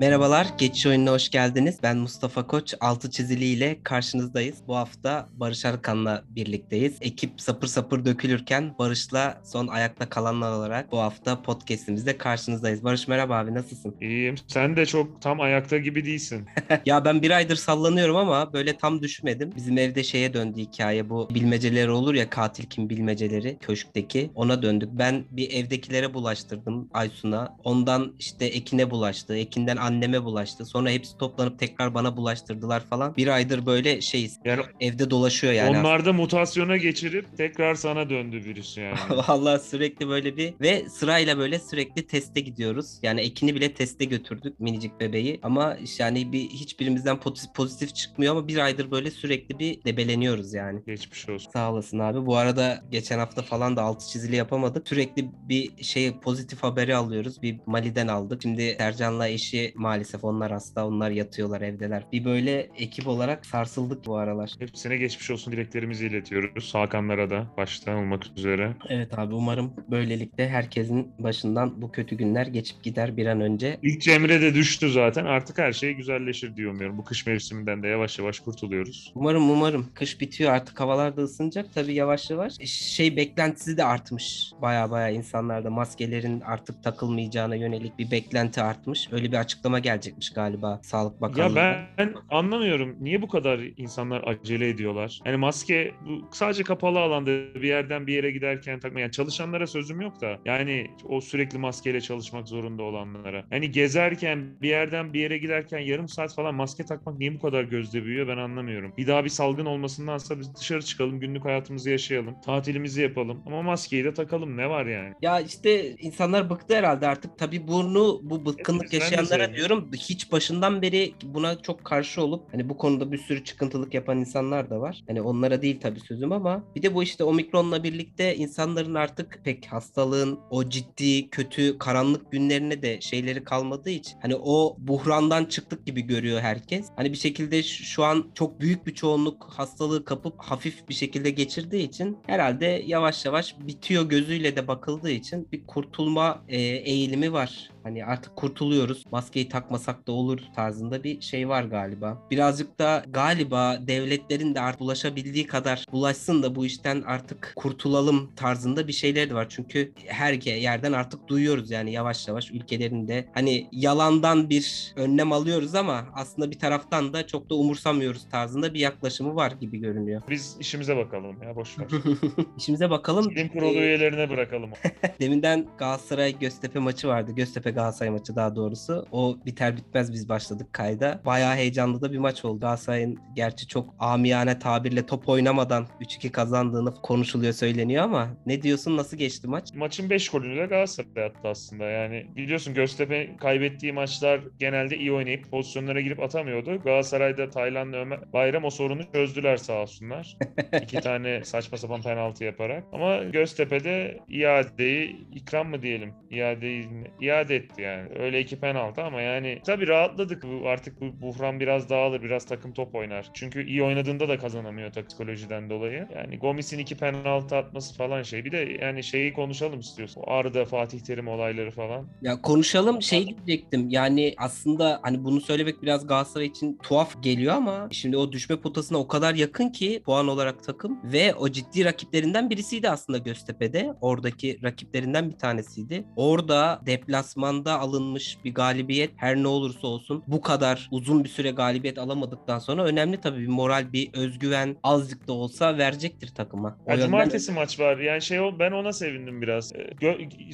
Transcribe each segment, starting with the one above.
Merhabalar, Geçiş Oyununa hoş geldiniz. Ben Mustafa Koç, altı çizili ile karşınızdayız. Bu hafta Barış Arkan'la birlikteyiz. Ekip sapır sapır dökülürken Barış'la son ayakta kalanlar olarak bu hafta podcastimizde karşınızdayız. Barış merhaba abi, nasılsın? İyiyim. Sen de çok tam ayakta gibi değilsin. ya ben bir aydır sallanıyorum ama böyle tam düşmedim. Bizim evde şeye döndü hikaye bu bilmeceleri olur ya katil kim bilmeceleri köşkteki ona döndük. Ben bir evdekilere bulaştırdım Aysun'a. Ondan işte Ekin'e bulaştı. Ekin'den anneme bulaştı. Sonra hepsi toplanıp tekrar bana bulaştırdılar falan. Bir aydır böyle şeyiz. Yani Evde dolaşıyor yani. onlar da mutasyona geçirip tekrar sana döndü virüs yani. Vallahi sürekli böyle bir ve sırayla böyle sürekli teste gidiyoruz. Yani Ekin'i bile teste götürdük minicik bebeği ama yani bir hiçbirimizden pozitif, pozitif çıkmıyor ama bir aydır böyle sürekli bir debeleniyoruz yani. Geçmiş olsun. Sağ olasın abi. Bu arada geçen hafta falan da altı çizili yapamadık. Sürekli bir şey pozitif haberi alıyoruz. Bir Mali'den aldık. Şimdi Sercan'la eşi maalesef onlar hasta. Onlar yatıyorlar evdeler. Bir böyle ekip olarak sarsıldık bu aralar. Hepsine geçmiş olsun dileklerimizi iletiyoruz. Hakanlara da başta olmak üzere. Evet abi umarım böylelikle herkesin başından bu kötü günler geçip gider bir an önce. İlk Cemre de düştü zaten. Artık her şey güzelleşir diye umuyorum. Bu kış mevsiminden de yavaş yavaş kurtuluyoruz. Umarım umarım. Kış bitiyor artık havalar da ısınacak tabii yavaş yavaş. Şey beklentisi de artmış. Baya baya insanlarda maskelerin artık takılmayacağına yönelik bir beklenti artmış. Öyle bir açıklama gelecekmiş galiba Sağlık Bakanlığı. Ya ben anlamıyorum. Niye bu kadar insanlar acele ediyorlar? Yani maske bu sadece kapalı alanda bir yerden bir yere giderken takma. Yani çalışanlara sözüm yok da. Yani o sürekli maskeyle çalışmak zorunda olanlara. Yani gezerken bir yerden bir yere giderken yarım saat falan maske takmak niye bu kadar gözde büyüyor ben anlamıyorum. Bir daha bir salgın olmasındansa biz dışarı çıkalım, günlük hayatımızı yaşayalım, tatilimizi yapalım. Ama maskeyi de takalım ne var yani? Ya işte insanlar bıktı herhalde artık. Tabii bunu bu bıkkınlık de yaşayanlara. Diyorum hiç başından beri buna çok karşı olup hani bu konuda bir sürü çıkıntılık yapan insanlar da var. Hani onlara değil tabii sözüm ama bir de bu işte omikronla birlikte insanların artık pek hastalığın o ciddi kötü karanlık günlerine de şeyleri kalmadığı için hani o buhrandan çıktık gibi görüyor herkes. Hani bir şekilde şu an çok büyük bir çoğunluk hastalığı kapıp hafif bir şekilde geçirdiği için herhalde yavaş yavaş bitiyor gözüyle de bakıldığı için bir kurtulma e, eğilimi var. Hani artık kurtuluyoruz. Maskeyi takmasak da olur tarzında bir şey var galiba. Birazcık da galiba devletlerin de artık bulaşabildiği kadar bulaşsın da bu işten artık kurtulalım tarzında bir şeyler de var. Çünkü her yerden artık duyuyoruz yani yavaş yavaş ülkelerinde hani yalandan bir önlem alıyoruz ama aslında bir taraftan da çok da umursamıyoruz tarzında bir yaklaşımı var gibi görünüyor. Biz işimize bakalım ya boş ver. İşimize bakalım. Bilim kurulu Ee, üyelerine bırakalım. Deminden Galatasaray Göztepe maçı vardı. Göztepe Galatasaray maçı daha doğrusu. O biter bitmez biz başladık kayda. Bayağı heyecanlı da bir maç oldu. Galatasaray'ın gerçi çok amiyane tabirle top oynamadan 3-2 kazandığını konuşuluyor söyleniyor ama ne diyorsun nasıl geçti maç? Maçın 5 golünü de Galatasaray attı aslında. Yani biliyorsun Göztepe kaybettiği maçlar genelde iyi oynayıp pozisyonlara girip atamıyordu. Galatasaray'da Tayland'la Ömer Bayram o sorunu çözdüler sağ olsunlar. İki tane saçma sapan penaltı yaparak. Ama Göztepe'de iadeyi ikram mı diyelim? İadeyi iade etti yani. Öyle iki penaltı ama yani tabii rahatladık. Bu, artık bu buhran biraz dağılır. Biraz takım top oynar. Çünkü iyi oynadığında da kazanamıyor psikolojiden dolayı. Yani Gomis'in iki penaltı atması falan şey. Bir de yani şeyi konuşalım istiyorsun. O Arda, Fatih Terim olayları falan. Ya konuşalım şey diyecektim. Yani aslında hani bunu söylemek biraz Galatasaray için tuhaf geliyor ama şimdi o düşme potasına o kadar yakın ki puan olarak takım ve o ciddi rakiplerinden birisiydi aslında Göztepe'de. Oradaki rakiplerinden bir tanesiydi. Orada deplasmanda alınmış bir galibiyet her ne olursa olsun bu kadar uzun bir süre galibiyet alamadıktan sonra önemli tabii bir moral, bir özgüven azıcık da olsa verecektir takıma. O Ya yönden- cumartesi maç var. Yani şey ol- ben ona sevindim biraz. Ee,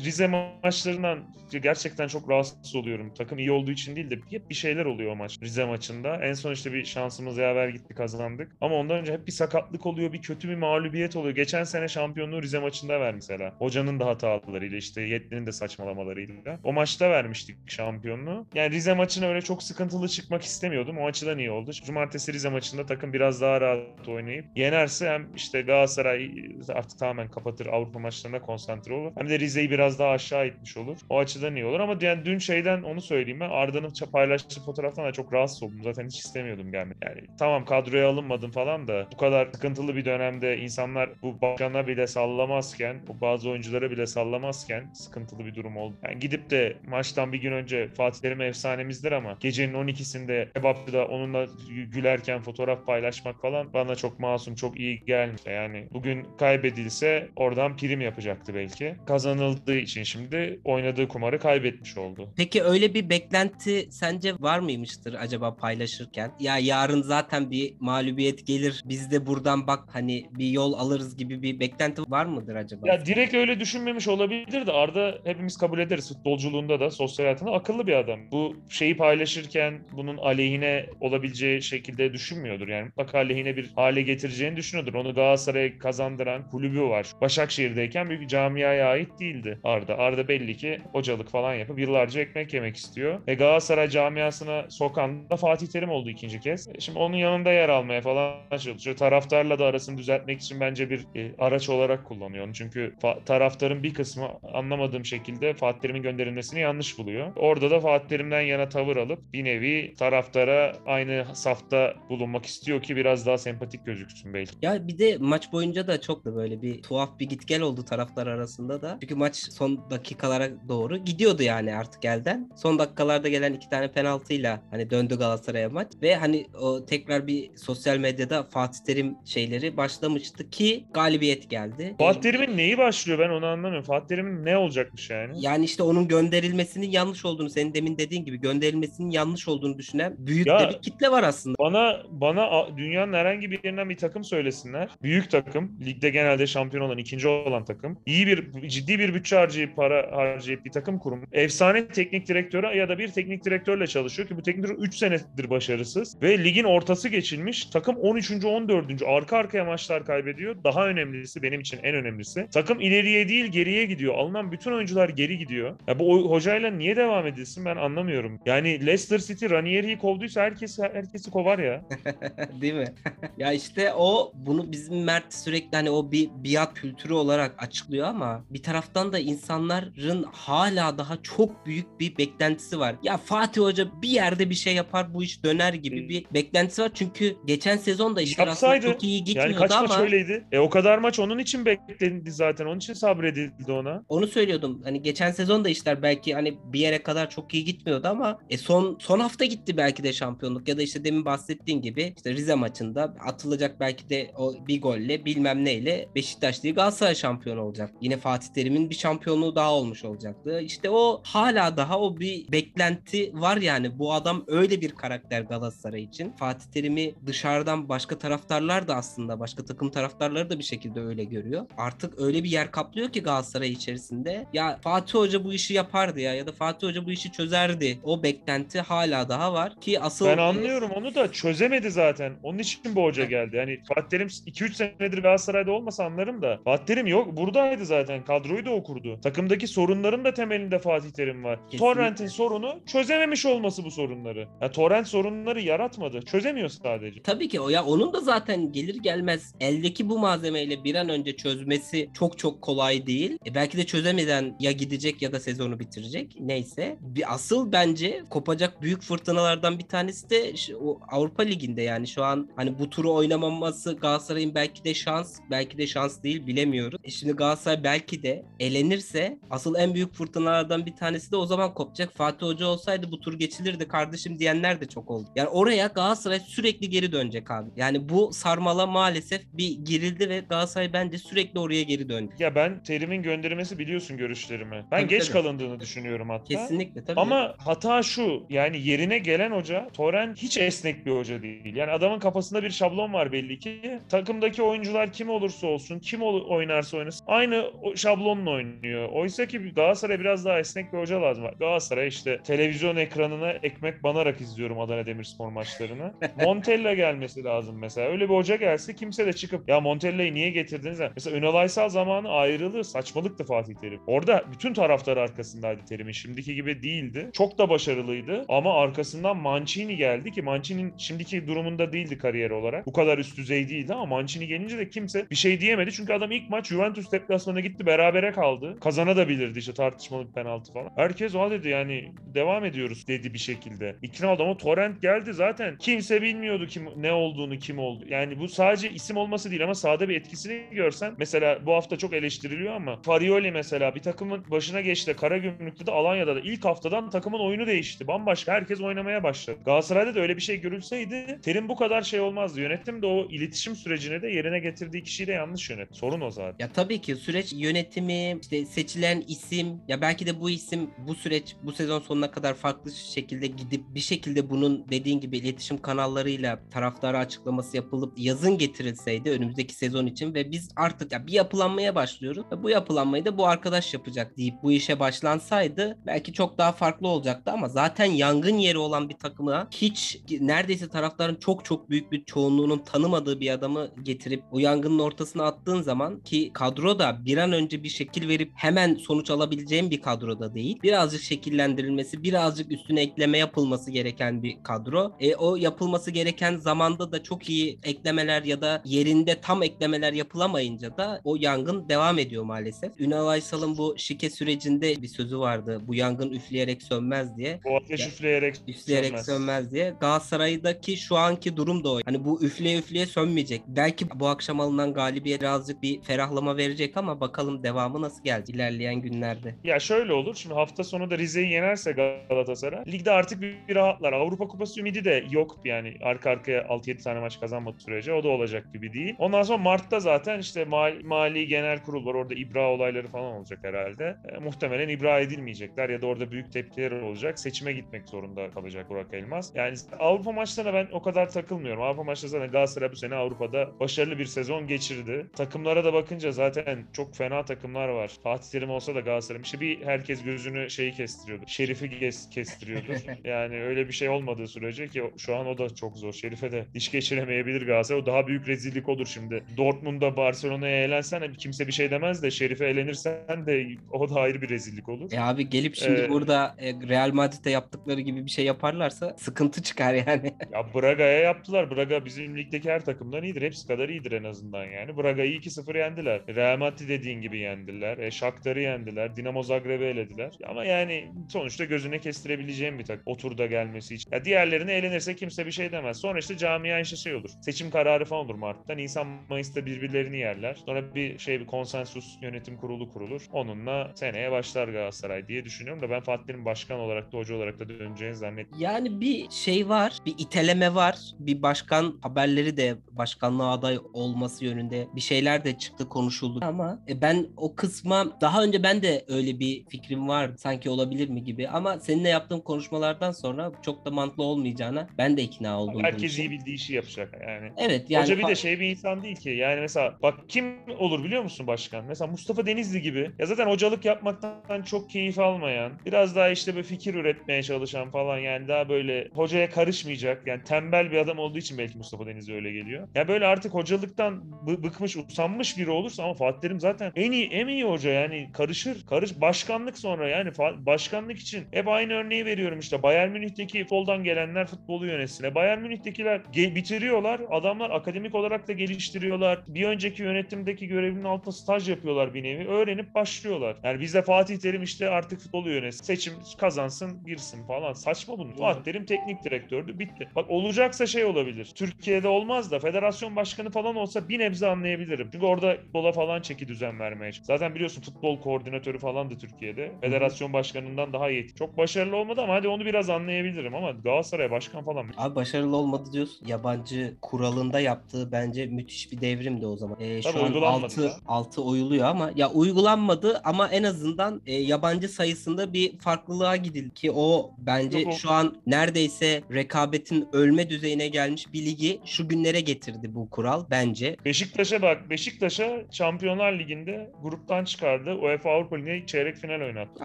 Rize maçlarından gerçekten çok rahatsız oluyorum. Takım iyi olduğu için değil de hep bir şeyler oluyor o maç. Rize maçında. En son işte bir şansımız yaver gitti kazandık. Ama ondan önce hep bir sakatlık oluyor, bir kötü bir mağlubiyet oluyor. Geçen sene şampiyonluğu Rize maçında ver mesela. Hocanın da hatalarıyla işte Yetlin'in de saçmalamalarıyla. O maçta vermiştik şampiyonluğu. Yani Rize maçına öyle çok sıkıntılı çıkmak istemiyordum. O açıdan iyi oldu. Cumartesi Rize maçında takım biraz daha rahat oynayıp yenerse hem işte Galatasaray artık tamamen kapatır Avrupa maçlarına konsantre olur. Hem de Rize'yi biraz daha aşağı itmiş olur. O açıdan iyi olur ama yani dün şeyden onu söyleyeyim ben Arda'nın paylaştığı fotoğraftan da çok rahatsız oldum. Zaten hiç istemiyordum gelmek. Yani tamam kadroya alınmadım falan da bu kadar sıkıntılı bir dönemde insanlar bu başkana bile sallamazken, bu bazı oyunculara bile sallamazken sıkıntılı bir durum oldu. Yani gidip de maçtan bir gün önce Fatih Terim efsanemizdir ama gecenin 12'sinde kebapçıda onunla gülerken fotoğraf paylaşmak falan bana çok masum, çok iyi gelmiyor. Yani bugün kaybedilse oradan prim yapacaktı belki. Kazanıldığı için şimdi oynadığı kumarı kaybetmiş oldu. Peki öyle bir beklenti sence var mıymıştır acaba paylaşırken? Ya yarın zaten bir mağlubiyet gelir. Biz de buradan bak hani bir yol alırız gibi bir beklenti var mıdır acaba? Ya direkt öyle düşünmemiş olabilir de Arda hepimiz kabul ederiz futbolculuğunda da sosyal hayatında akıllı bir adam. Bu şeyi paylaşırken bunun aleyhine olabileceği şekilde düşünmüyordur. Yani mutlaka aleyhine bir hale getireceğini düşünüyordur. Onu Galatasaray'a kazandıran kulübü var. Başakşehir'deyken büyük camiaya ait değildi Arda. Arda belli ki hocalık falan yapıp yıllarca ekmek yemek istiyor. Ve Galatasaray camiasına sokan da Fatih Terim oldu ikinci kez. E, Şimdi onun yanında yer almaya falan çalışıyor. Taraftarla da arasını düzeltmek için bence bir e, araç olarak kullanıyor onu. Çünkü taraftarın bir kısmı anlamadığım şekilde Fatih Terim'in gönderilmesini yanlış buluyor. Orada da Fatih Terim'den yana tavır alıp bir nevi taraftara aynı safta bulunmak istiyor ki biraz daha sempatik gözüksün belki. Ya bir de maç boyunca da çok da böyle bir tuhaf bir git gel oldu taraftar arasında da. Çünkü maç son dakikalara doğru gidiyordu yani artık elden. Son dakikalarda gelen iki tane penaltıyla hani döndü Galatasaray'a maç. Ve hani o tekrar bir sosyal medyada Fatih Terim şeyleri başlamıştı ki galibiyet geldi. Fatih Terim'in neyi başlıyor ben onu anlamıyorum. Fatih Terim'in ne olacakmış yani? Yani işte onun gönderilmesinin yanlış olduğunu senin demin dediğin gibi gönderilmesinin yanlış olduğunu düşünen büyük Ya- de bir kitle var aslında. Bana bana dünyanın herhangi bir yerinden bir takım söylesinler. Büyük takım, ligde genelde şampiyon olan, ikinci olan takım. İyi bir ciddi bir bütçe harcayıp para harcayıp bir takım kurum. Efsane teknik direktörü ya da bir teknik direktörle çalışıyor ki bu teknik direktör 3 senedir başarısız ve ligin ortası geçilmiş. Takım 13. 14. arka arkaya maçlar kaybediyor. Daha önemlisi benim için en önemlisi. Takım ileriye değil geriye gidiyor. Alınan bütün oyuncular geri gidiyor. Ya bu hocayla niye devam edilsin ben anlamıyorum. Yani Leicester City Ranieri'yi kovduysa herkes herkesi kovar ya. Değil mi? ya işte o bunu bizim Mert sürekli hani o bir biat kültürü olarak açıklıyor ama bir taraftan da insanların hala daha çok büyük bir beklentisi var. Ya Fatih Hoca bir yerde bir şey yapar bu iş döner gibi Hmm. bir beklentisi var. Çünkü geçen sezon da işler Yapsaydı, aslında çok iyi gitmiyordu Yani kaç ama maç öyleydi? E o kadar maç onun için beklendi zaten. Onun için sabredildi ona. onu söylüyordum. Hani geçen sezon da işler belki hani bir yere kadar çok iyi gitmiyordu ama e son son hafta gitti belki de şampiyonluk ya da işte demin bahsettiğin gibi işte Rize maçında atılacak belki de o bir golle bilmem neyle Beşiktaş değil Galatasaray şampiyon olacak. Yine Fatih Terim'in bir şampiyonluğu daha olmuş olacaktı. İşte o hala daha o bir beklenti var yani bu adam öyle bir karakter Galatasaray için. Fatih Terim'i dışarıdan başka taraftarlar da aslında başka takım taraftarları da bir şekilde öyle görüyor. Artık öyle bir yer kaplıyor ki Galatasaray içerisinde. Ya Fatih Hoca bu işi yapardı ya ya da Fatih Hoca bu işi çözerdi. O beklenti hala daha var ki asıl Ben anlıyorum onu da çözemedi zaten. Onun için bu hoca geldi. Yani Fatih Terim 2-3 senedir Galatasaray'da olmasa anlarım da. Fatih Terim yok buradaydı zaten. Kadroyu da okurdu. Takımdaki sorunların da temelinde Fatih Terim var. Kesinlikle. Torrent'in sorunu çözememiş olması bu sorunları. Ya Torrent sorunları yaratmadı. Çözemiyor sadece. Tabii ki o ya onun da zaten gelir gelmez eldeki bu malzemeyle bir an önce çözmesi çok çok kolay değil. E belki de çözemeden ya gidecek ya da sezonu bitirecek. Neyse. Bir asıl bence kopacak büyük fırtınalardan bir tanesi de şu- o Avrupa Ligi'nde yani şu an hani bu turu oynamaması Galatasaray'ın belki de şans, belki de şans değil bilemiyoruz. E şimdi Galatasaray belki de elenirse asıl en büyük fırtınalardan bir tanesi de o zaman kopacak. Fatih Hoca olsaydı bu tur geçilirdi kardeşim diyenler de çok oldu. Yani oraya Galatasaray sürekli geri dönecek abi. Yani bu sarmala maalesef bir girildi ve Galatasaray bence sürekli oraya geri döndü. Ya ben Terim'in gönderilmesi biliyorsun görüşlerimi. Ben Tabii, geç tabii. kalındığını düşünüyorum hatta. Kesinlikle tabii. Ama hata şu yani yerine gelen hoca Toren hiç esnek bir hoca değil. Yani adamın kafasında bir şablon var belli ki. Takımdaki oyuncular kim olursa olsun, kim oynarsa oynasın aynı şablonla oynuyor. Oysa ki Galatasaray biraz daha esnek bir hoca lazım. Galatasaray işte televizyon ekranına ekmek banarak izliyorum Adana Demirspor maçlarını. Montella gelmesi lazım mesela. Öyle bir hoca gelse kimse de çıkıp ya Montella'yı niye getirdiniz? Mesela Ünal Aysal zamanı ayrılığı saçmalıktı Fatih Terim. Orada bütün taraftar arkasındaydı Terim'in. Şimdiki gibi değildi. Çok da başarılıydı ama arkasından Mancini geldi ki Mancini'nin şimdiki durumunda değildi kariyer olarak. Bu kadar üst düzey değildi ama Mancini gelince de kimse bir şey diyemedi. Çünkü adam ilk maç Juventus deplasmanına gitti berabere kaldı. Kazana da bilirdi işte tartışmalı bir penaltı falan. Herkes o dedi yani devam ediyoruz dedi bir şekilde. İkna oldu ama Torrent geldi zaten. Kimse bilmiyordu kim ne olduğunu kim oldu. Yani bu sadece isim olması değil ama sahada bir etkisini görsen mesela bu hafta çok eleştiriliyor ama Farioli mesela bir takımın başına geçti. Karagümrük'te de Alanya'da da ilk haftadan takım takımın oyunu değişti. Bambaşka herkes oynamaya başladı. Galatasaray'da da öyle bir şey görülseydi terim bu kadar şey olmazdı. Yönetim de o iletişim sürecini de yerine getirdiği kişiyi de yanlış yönet. Sorun o zaten. Ya tabii ki süreç yönetimi, işte seçilen isim ya belki de bu isim bu süreç bu sezon sonuna kadar farklı şekilde gidip bir şekilde bunun dediğin gibi iletişim kanallarıyla taraftara açıklaması yapılıp yazın getirilseydi önümüzdeki sezon için ve biz artık ya bir yapılanmaya başlıyoruz ve bu yapılanmayı da bu arkadaş yapacak deyip bu işe başlansaydı belki çok daha farklı olacaktı ama zaten yangın yeri olan bir takıma hiç neredeyse taraftarın çok çok büyük bir çoğunluğunun tanımadığı bir adamı getirip o yangının ortasına attığın zaman ki kadro da bir an önce bir şekil verip hemen sonuç alabileceğim bir kadroda değil. Birazcık şekillendirilmesi, birazcık üstüne ekleme yapılması gereken bir kadro. E, o yapılması gereken zamanda da çok iyi eklemeler ya da yerinde tam eklemeler yapılamayınca da o yangın devam ediyor maalesef. Ünal Aysal'ın bu şike sürecinde bir sözü vardı. Bu yangın üfleyerek sönmez diye. O ateş üfleyerek, Üfleyerek sönmez. sönmez. diye. Galatasaray'daki şu anki durum da o. Hani bu üfleye üfleye sönmeyecek. Belki bu akşam alınan galibiyet birazcık bir ferahlama verecek ama bakalım devamı nasıl gelecek ilerleyen günlerde. Ya şöyle olur. Şimdi hafta sonu da Rize'yi yenerse Galatasaray ligde artık bir, bir rahatlar. Avrupa Kupası ümidi de yok yani arka arkaya 6-7 tane maç kazanmadığı sürece o da olacak gibi değil. Ondan sonra Mart'ta zaten işte mali, mali genel kurul var. Orada İbra olayları falan olacak herhalde. E, muhtemelen İbra edilmeyecekler ya da orada büyük tepkiler olacak. Seçime gitmek zorunda kalacak Burak Elmas. Yani Avrupa maçlarına ben o kadar takılmıyorum. Avrupa maçları zaten Galatasaray bu sene Avrupa'da başarılı bir sezon geçirdi. Takımlara da bakınca zaten çok fena takımlar var. Fatih Terim olsa da Galatasaray. İşte bir herkes gözünü şeyi kestiriyordu. Şerif'i kes, kestiriyordu. yani öyle bir şey olmadığı sürece ki şu an o da çok zor. Şerif'e de diş geçiremeyebilir Galatasaray. O daha büyük rezillik olur şimdi. Dortmund'da Barcelona'ya eğlensen kimse bir şey demez de Şerif'e eğlenirsen de o da ayrı bir rezillik olur. E abi gelip şimdi Ee, burada e, Real Madrid'de yaptıkları gibi bir şey yaparlarsa sıkıntı çıkar yani. Ya Braga'ya yaptılar. Braga bizim ligdeki her takımdan iyidir. Hepsi kadar iyidir en azından yani. Braga'yı 2-0 yendiler. Real Madrid dediğin gibi yendiler. E, Shakhtar'ı yendiler. Dinamo Zagreb'i elediler. Ama yani sonuçta gözüne kestirebileceğim bir takım. O turda gelmesi için. Ya diğerlerini eğlenirse kimse bir şey demez. Sonra işte camia işte şey olur. Seçim kararı falan olur Mart'ta. Nisan Mayıs'ta birbirlerini yerler. Sonra bir şey bir konsensus yönetim kurulu kurulur. Onunla seneye başlar Galatasaray diye düşünüyorum da ben Fatih'in başkan olarak da hoca olarak da döneceğini zannetmiyorum. Yani bir şey var, bir iteleme var. Bir başkan haberleri de başkanlığa aday olması yönünde bir şeyler de çıktı konuşuldu. Ama e, ben o kısma daha önce ben de öyle bir fikrim vardı. Sanki olabilir mi gibi. Ama seninle yaptığım konuşmalardan sonra çok da mantıklı olmayacağına ben de ikna oldum. Herkes iyi bildiği işi yapacak yani. Evet yani Hoca bir de şey bir insan değil ki. Yani mesela bak kim olur biliyor musun başkan? Mesela Mustafa Denizli gibi. Ya zaten hocalık yapmaktan çok keyif almayan, biraz daha işte böyle fikir üretmeye çalışan falan yani daha böyle hocaya karışmayacak. Yani tembel bir adam olduğu için belki Mustafa Denizli öyle geliyor. Ya böyle artık hocalıktan bı- bıkmış, usanmış biri olursa ama Fatih Terim zaten en iyi en iyi hoca yani karışır. Karış başkanlık sonra yani başkanlık için hep aynı örneği veriyorum işte. Bayern Münih'teki futboldan gelenler futbolu yönetsin. E Bayern Münih'tekiler ge- bitiriyorlar. Adamlar akademik olarak da geliştiriyorlar. Bir önceki yönetimdeki görevinin altında staj yapıyorlar bir nevi. Öğrenip başlıyorlar. Yani bizde Fatih Terim işte artık futbolu yönetsin. Seçim kazansın girsin falan. Saçma bunu. Fatih Terim teknik direktördü. Bitti. Bak olacaksa şey olabilir. Türkiye'de olmaz da federasyon başkanı falan olsa bir nebze anlayabilirim. Çünkü orada dola falan çeki düzen vermeye. Zaten biliyorsun futbol koordinatörü falandı Türkiye'de. Federasyon başkanından daha iyi. Çok başarılı olmadı ama hadi onu biraz anlayabilirim ama Galatasaray başkan falan Abi başarılı olmadı diyorsun. Yabancı kuralında yaptığı bence müthiş bir devrimdi o zaman. Ee, Tabii şu an uygulanmadı 6, da. 6 oyuluyor ama ya uygulanmadı ama en azından e, yabancı sayısında bir farklılığa gidildi ki o bence şu an neredeyse rekabetin ölme düzeyine gelmiş bir ligi şu günlere getirdi bu kural bence. Beşiktaş'a bak. Beşiktaş'a Şampiyonlar Ligi'nde gruptan çıkardı. UEFA Avrupa Ligi'ne çeyrek final oynattı. Bu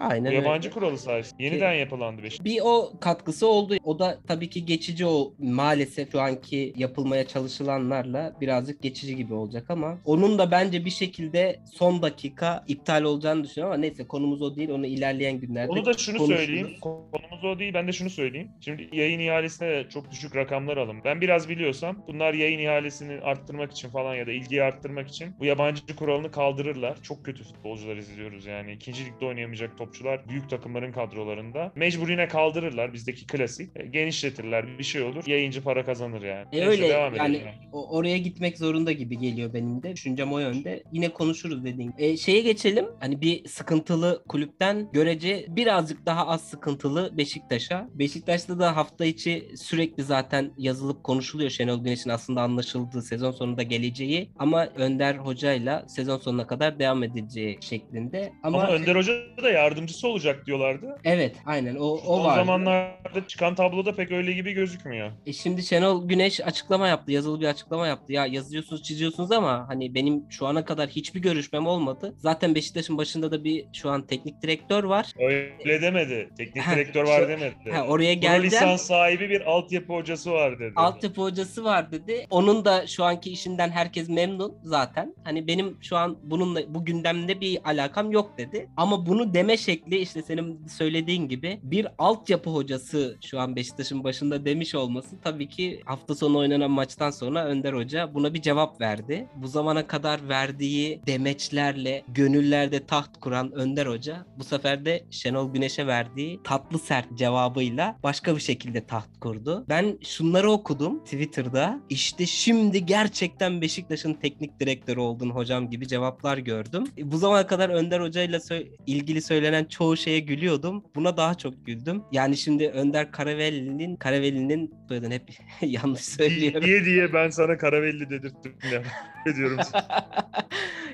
Aynen öyle. yabancı kuralı sayesinde. Yeniden yapılandı Beşiktaş. Bir o katkısı oldu. O da tabii ki geçici o maalesef şu anki yapılmaya çalışılanlarla birazcık geçici gibi olacak ama onun da bence bir şekilde son dakika iptal olacağını düşünüyorum ama neyse konumuz o değil. Onu ilerleyen günlerde Onu da şunu konuşuruz. Söyleyeyim. Konumuz o değil. Ben de şunu söyleyeyim. Şimdi yayın ihalesine de çok düşük rakamlar alın. Ben biraz biliyorsam bunlar yayın ihalesini arttırmak için falan ya da ilgiyi arttırmak için bu yabancı kuralını kaldırırlar. Çok kötü futbolcular izliyoruz yani. İkinci ligde oynayamayacak topçular büyük takımların kadrolarında. Mecburine kaldırırlar. Bizdeki klasik. E, genişletirler. Bir şey olur. Yayıncı para kazanır yani. E Neyse, öyle devam yani edelim. oraya gitmek zorunda gibi geliyor benim de. Düşüncem o yönde. Yine konuşuruz dediğim. E, şeye geçelim. Hani bir sıkıntılı kulüpten görece birazcık daha az sıkıntılı Beşiktaş'a. Beşiktaş'ta da hafta içi sürekli zaten yazılıp konuşuluyor Şenol Güneş'in aslında anlaşıldığı sezon sonunda geleceği ama Önder Hoca'yla sezon sonuna kadar devam edileceği şeklinde. Ama, Ama, Önder Hoca da yardımcısı olacak diyorlardı. evet aynen o o O var. zamanlarda çıkan tabloda pek öyle gibi gözükmüyor. E şimdi Şenol Güneş açıklama yaptı. Yazılı bir açıklama yaptı. Ya yazıyorsunuz çiziyorsunuz ama hani benim şu ana kadar hiçbir görüşmem olmadı. Zaten Beşiktaş'ın başında da bir şu an teknik direktör var. Öyle demedi. Teknik Ha, direktör var demedi. Ha, oraya Pro geleceğim. lisans sahibi bir altyapı hocası var dedi. Altyapı hocası var dedi. Onun da şu anki işinden herkes memnun zaten. Hani benim şu an bununla bu gündemde bir alakam yok dedi. Ama bunu deme şekli işte senin söylediğin gibi bir altyapı hocası şu an Beşiktaş'ın başında demiş olması tabii ki hafta sonu oynanan maçtan sonra Önder Hoca buna bir cevap verdi. Bu zamana kadar verdiği demeçlerle gönüllerde taht kuran Önder Hoca bu sefer de Şenol Güneş'e verdiği tatlı sert cevabıyla başka bir şekilde taht kurdu. Ben şunları okudum Twitter'da. İşte şimdi gerçekten Beşiktaş'ın teknik direktörü oldun hocam gibi cevaplar gördüm. E, Bu zamana kadar Önder Hoca ile sö- ilgili söylenen çoğu şeye gülüyordum. Buna daha çok güldüm. Yani şimdi Önder Karavelli'nin Karavelli'nin soyadını hep yanlış söylüyorum. diye diye ben sana Karavelli dedirttim ya. ediyorum.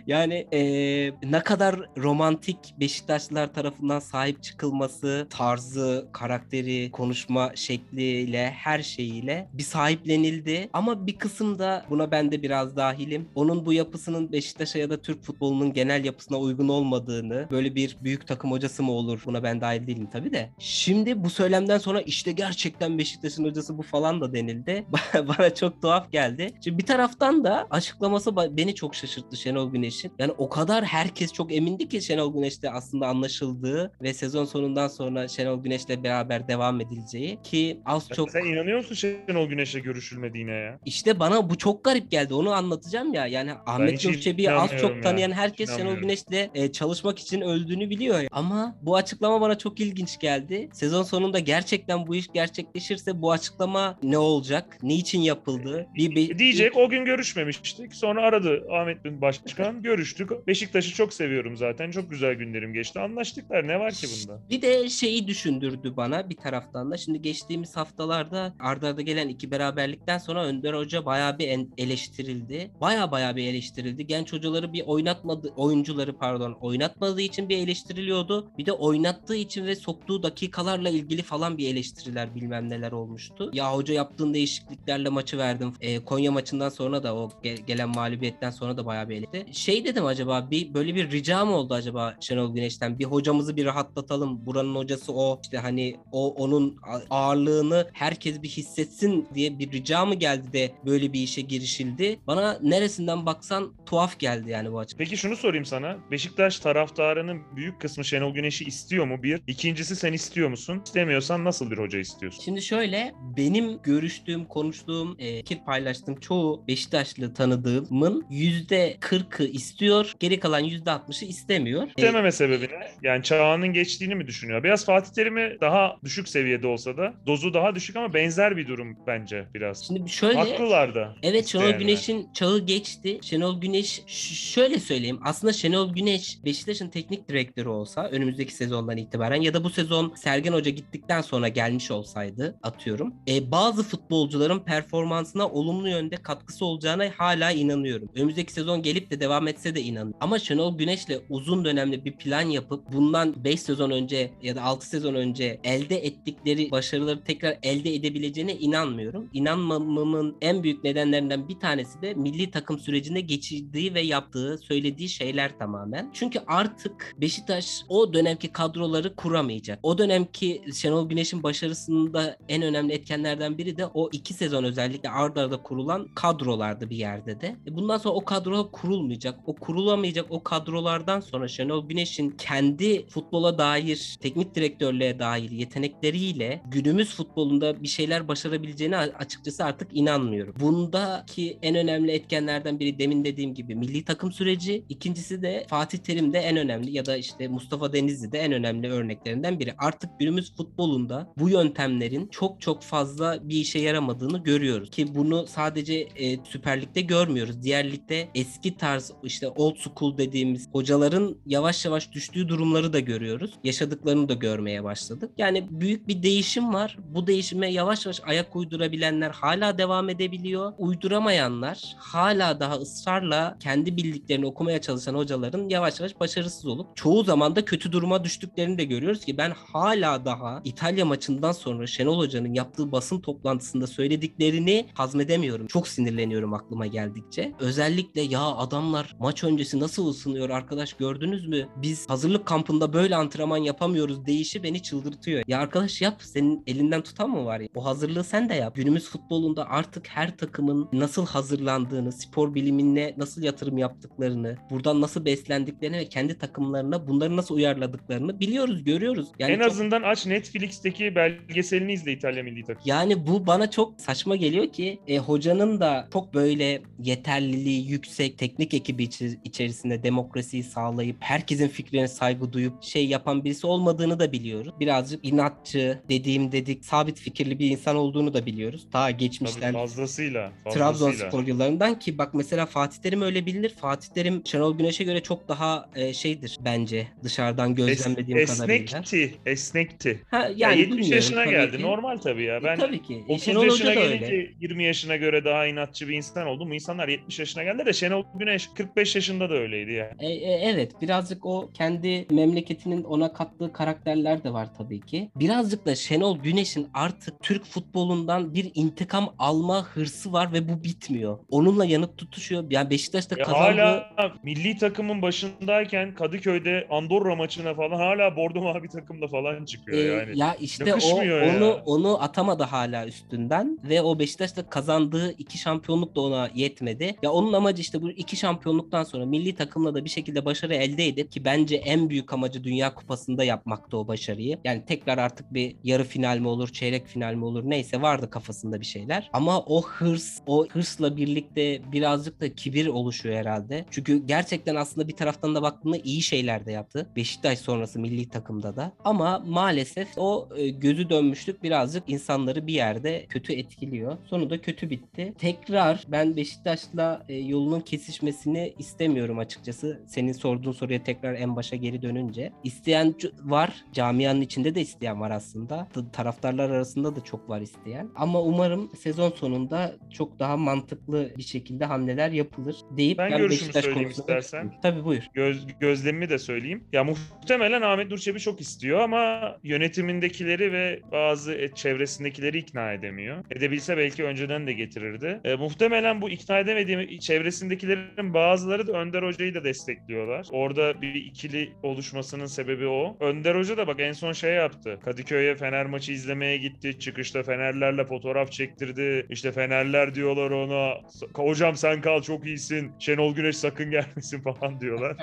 yani eee, ne kadar romantik Beşiktaşlılar tarafından sahip çıkılması, tarzı, karakteri, konuşma şekliyle, her şeyiyle bir sahiplenildi. Ama bir kısım da buna ben de biraz dahilim. Onun bu yapısının Beşiktaş'a ya da Türk futbolunun genel yapısına uygun olmadığını, böyle bir büyük takım hocası mı olur buna ben dahil değilim tabii de. Şimdi bu söylemden sonra işte gerçekten Beşiktaş'ın hocası bu falan da denildi. Bana çok tuhaf geldi. Şimdi bir taraftan da açıklaması beni çok şaşırttı Şenol Güneş'in. Yani o kadar herkes çok emindi ki Şenol Güneş'te aslında anlaşıldığı ve sezon sonundan sonra Şenol Güneş'le beraber devam edileceği ki az çok Sen inanıyor musun Şenol Güneş'le görüşülmediğine ya? işte bana bu çok garip geldi. Onu anlatacağım ya. Yani Ahmet hiç Nur Çebi'yi az çok tanıyan ya. herkes Şenol. Güneş'le e, çalışmak için öldüğünü biliyor. Ama bu açıklama bana çok ilginç geldi. Sezon sonunda gerçekten bu iş gerçekleşirse bu açıklama ne olacak? Niçin yapıldı? Bir, bir- Diyecek o gün görüşmemiştik. Sonra aradı Ahmet Bin Başkan. Görüştük. Beşiktaş'ı çok seviyorum zaten. Çok güzel günlerim geçti. Anlaştıklar. Ne var ki bunda? Bir de şeyi düşündürdü bana bir taraftan da. Şimdi geçtiğimiz haftalarda ardarda arda gelen iki beraberlikten sonra Önder Hoca bayağı bir eleştirildi. Bayağı bayağı bir eleştirildi. Genç hocaları bir oynatmadı, oyuncuları pardon oynatmadığı için bir eleştiriliyordu. Bir de oynattığı için ve soktuğu dakikalarla ilgili falan bir eleştiriler bilmem neler olmuştu. Ya hoca yaptığın değişikliklerle maçı verdim. Ee, Konya maçından sonra da o ge- gelen mağlubiyetten sonra da bayağı bir eleştirdi. Şey dedim acaba bir böyle bir rica mı oldu acaba Şenol Güneş'ten? Bir hocamızı bir rahatlatalım. Buranın hocası o. İşte hani o onun ağırlığını herkes bir hissetsin diye bir rica mı geldi de böyle bir işe girişildi? Bana neresinden baksan tuhaf geldi yani bu açık. Peki şunu sorayım sana. Beşiktaş taraftarının büyük kısmı Şenol Güneş'i istiyor mu? Bir. İkincisi sen istiyor musun? İstemiyorsan nasıl bir hoca istiyorsun? Şimdi şöyle benim görüştüğüm, konuştuğum, e, fikir paylaştığım çoğu Beşiktaşlı tanıdığımın %40'ı istiyor, geri kalan %60'ı istemiyor. E, İstememe sebebini yani çağının geçtiğini mi düşünüyor? Biraz Fatih Terim'i daha düşük seviyede olsa da dozu daha düşük ama benzer bir durum bence biraz. Şimdi şöyle Haklılar da. Evet Şenol. Güneş'in çağı geçti. Şenol Güneş şöyle söyleyeyim. Aslında Şenol Güneş Beşiktaş'ın teknik direktörü olsa önümüzdeki sezondan itibaren ya da bu sezon Sergen Hoca gittikten sonra gelmiş olsaydı atıyorum. E, bazı futbolcuların performansına olumlu yönde katkısı olacağına hala inanıyorum. Önümüzdeki sezon gelip de devam etse de inanıyorum. Ama Şenol Güneş'le uzun dönemli bir plan yapıp bundan 5 sezon önce ya da 6 sezon önce elde ettikleri başarıları tekrar elde edebileceğine inanmıyorum. İnanmamamın en büyük nedenlerinden bir tanesi de milli takım sürecinde geçirdiği ve yaptığı, söylediği şeyler tamamen. Çünkü artık Beşiktaş o dönemki kadroları kuramayacak. O dönemki Şenol Güneş'in başarısında en önemli etkenlerden biri de o iki sezon özellikle arda arda kurulan kadrolardı bir yerde de. E Bundan sonra o kadro kurulmayacak. O kurulamayacak o kadrolardan sonra Şenol Güneş'in kendi futbola dair, teknik direktörlüğe dair yetenekleriyle günümüz futbolunda bir şeyler başarabileceğine açıkçası artık inanmıyorum. Bundaki en önemli etkenlerden biri demin dediğim gibi milli takım süreci. İkincisi de Fatih Terim de en önemli ya da işte Mustafa Denizli de en önemli örneklerinden biri. Artık günümüz futbolunda bu yöntemlerin çok çok fazla bir işe yaramadığını görüyoruz. Ki bunu sadece e, Süper Lig'de görmüyoruz. Diğer ligde eski tarz işte old school dediğimiz hocaların yavaş yavaş düştüğü durumları da görüyoruz. Yaşadıklarını da görmeye başladık. Yani büyük bir değişim var. Bu değişime yavaş yavaş ayak uydurabilenler hala devam edebiliyor. Uyduramayanlar hala daha ısrarla kendi bildiklerini okumaya çalışan hocaların yavaş yavaş başarısız olup çoğu zaman da kötü duruma düştüklerini de görüyoruz ki ben hala daha İtalya maçından sonra Şenol Hoca'nın yaptığı basın toplantısında söylediklerini hazmedemiyorum. Çok sinirleniyorum aklıma geldikçe. Özellikle ya adamlar maç öncesi nasıl ısınıyor arkadaş gördünüz mü? Biz hazırlık kampında böyle antrenman yapamıyoruz deyişi beni çıldırtıyor. Ya arkadaş yap senin elinden tutan mı var ya? O hazırlığı sen de yap. Günümüz futbolunda artık her takımın nasıl hazırlandığını, spor bilimine nasıl yatırım yaptıklarını, buradan nasıl beslendiklerini ve kendi takımlarına bunları nasıl uyarladıklarını biliyoruz, görüyoruz. Yani en çok- azından aç Netflix'teki belgeselini izle İtalya milli takımı. yani bu bana çok saçma geliyor ki e, hocanın da çok böyle yeterliliği yüksek teknik ekibi içerisinde demokrasiyi sağlayıp herkesin fikrine saygı duyup şey yapan birisi olmadığını da biliyoruz. Birazcık inatçı dediğim dedik sabit fikirli bir insan olduğunu da biliyoruz. Daha Tabii geçmişten fazlasıyla. fazlasıyla. Trabzonspor yıllarından ki bak mesela Fatih Terim öyle bilinir. Fatih Terim Şenol Güneş'e göre çok daha e, şeydir bence dışarıdan Es- gözlemlediğim kadarıyla. esnekti, esnekti. Ha, Yani yani 70 bilmiyorum yaşına tabii geldi. ki. Normal tabii ya. E, Ben tabii ki. E, 30 Şenol yaşına Hoca da gelince öyle. 20 yaşına göre daha inatçı bir insan oldum. Bu insanlar 70 yaşına geldi de Şenol Güneş 45 yaşında da öyleydi ya. E, e, evet birazcık o kendi memleketinin ona kattığı karakterler de var tabii ki. Birazcık da Şenol Güneş'in artık Türk futbolundan bir intikam alma hırsı var ve bu bitmiyor. Onunla yanıp tutuşuyor. Yani Beşiktaş'ta Ya kazandığı hala milli takımın başındayken Kadıköy'de Andorra maçına falan hala bordo mavi takımla falan çıkıyor Ee, yani. ya işte o yakışmıyor ya. onu onu atamadı hala üstünden ve o Beşiktaş'ta kazandığı iki şampiyonluk da ona yetmedi. Ya onun amacı işte bu iki şampiyonluktan sonra milli takımla da bir şekilde başarı elde edip ki bence en büyük amacı Dünya Kupası'nda yapmakta o başarıyı. Yani tekrar artık bir yarı final mi olur, çeyrek final mi olur neyse vardı kafasında bir şeyler. Ama o hırs, o hırsla birlikte birazcık da kibir oluşuyor herhalde. Çünkü gerçekten aslında bir taraftan da baktığında iyi şeyler de yaptı. Beşiktaş sonrası milli takımda da. Ama maalesef o e, gözü dönmüşlük birazcık insanları bir yerde kötü etkiliyor. Sonu da kötü bitti. Tekrar ben Beşiktaş'la e, yolunun kesişmesini istemiyorum açıkçası. Senin sorduğun soruya tekrar en başa geri dönünce. İsteyen c- var. Camianın içinde de isteyen var aslında. Taraftarlar arasında da çok var isteyen. Ama umarım sezon sonunda çok daha mantıklı bir şekilde hamleler yapılır deyip Ben ben, görüşümü Beşiktaş söyleyeyim istersen. Tabii buyur. Göz, gözlemimi de söyleyeyim. Ya muhtemelen Ahmet Nur Çebi çok istiyor ama yönetimindekileri ve bazı e, çevresindekileri ikna edemiyor. Edebilse belki önceden de getirirdi. E, muhtemelen bu ikna edemediğim çevresindekilerin bazıları da Önder Hoca'yı da destekliyorlar. Orada bir ikili oluşmasının sebebi o. Önder Hoca da bak en son şey yaptı. Kadıköy'e Fener maçı izlemeye gitti. Çıkışta Fenerlerle fotoğraf çektirdi. İşte Fenerler diyorlar ona. Hocam sen kal çok iyisin. Şenol Güneş sakın gelmesin falan diyorlar.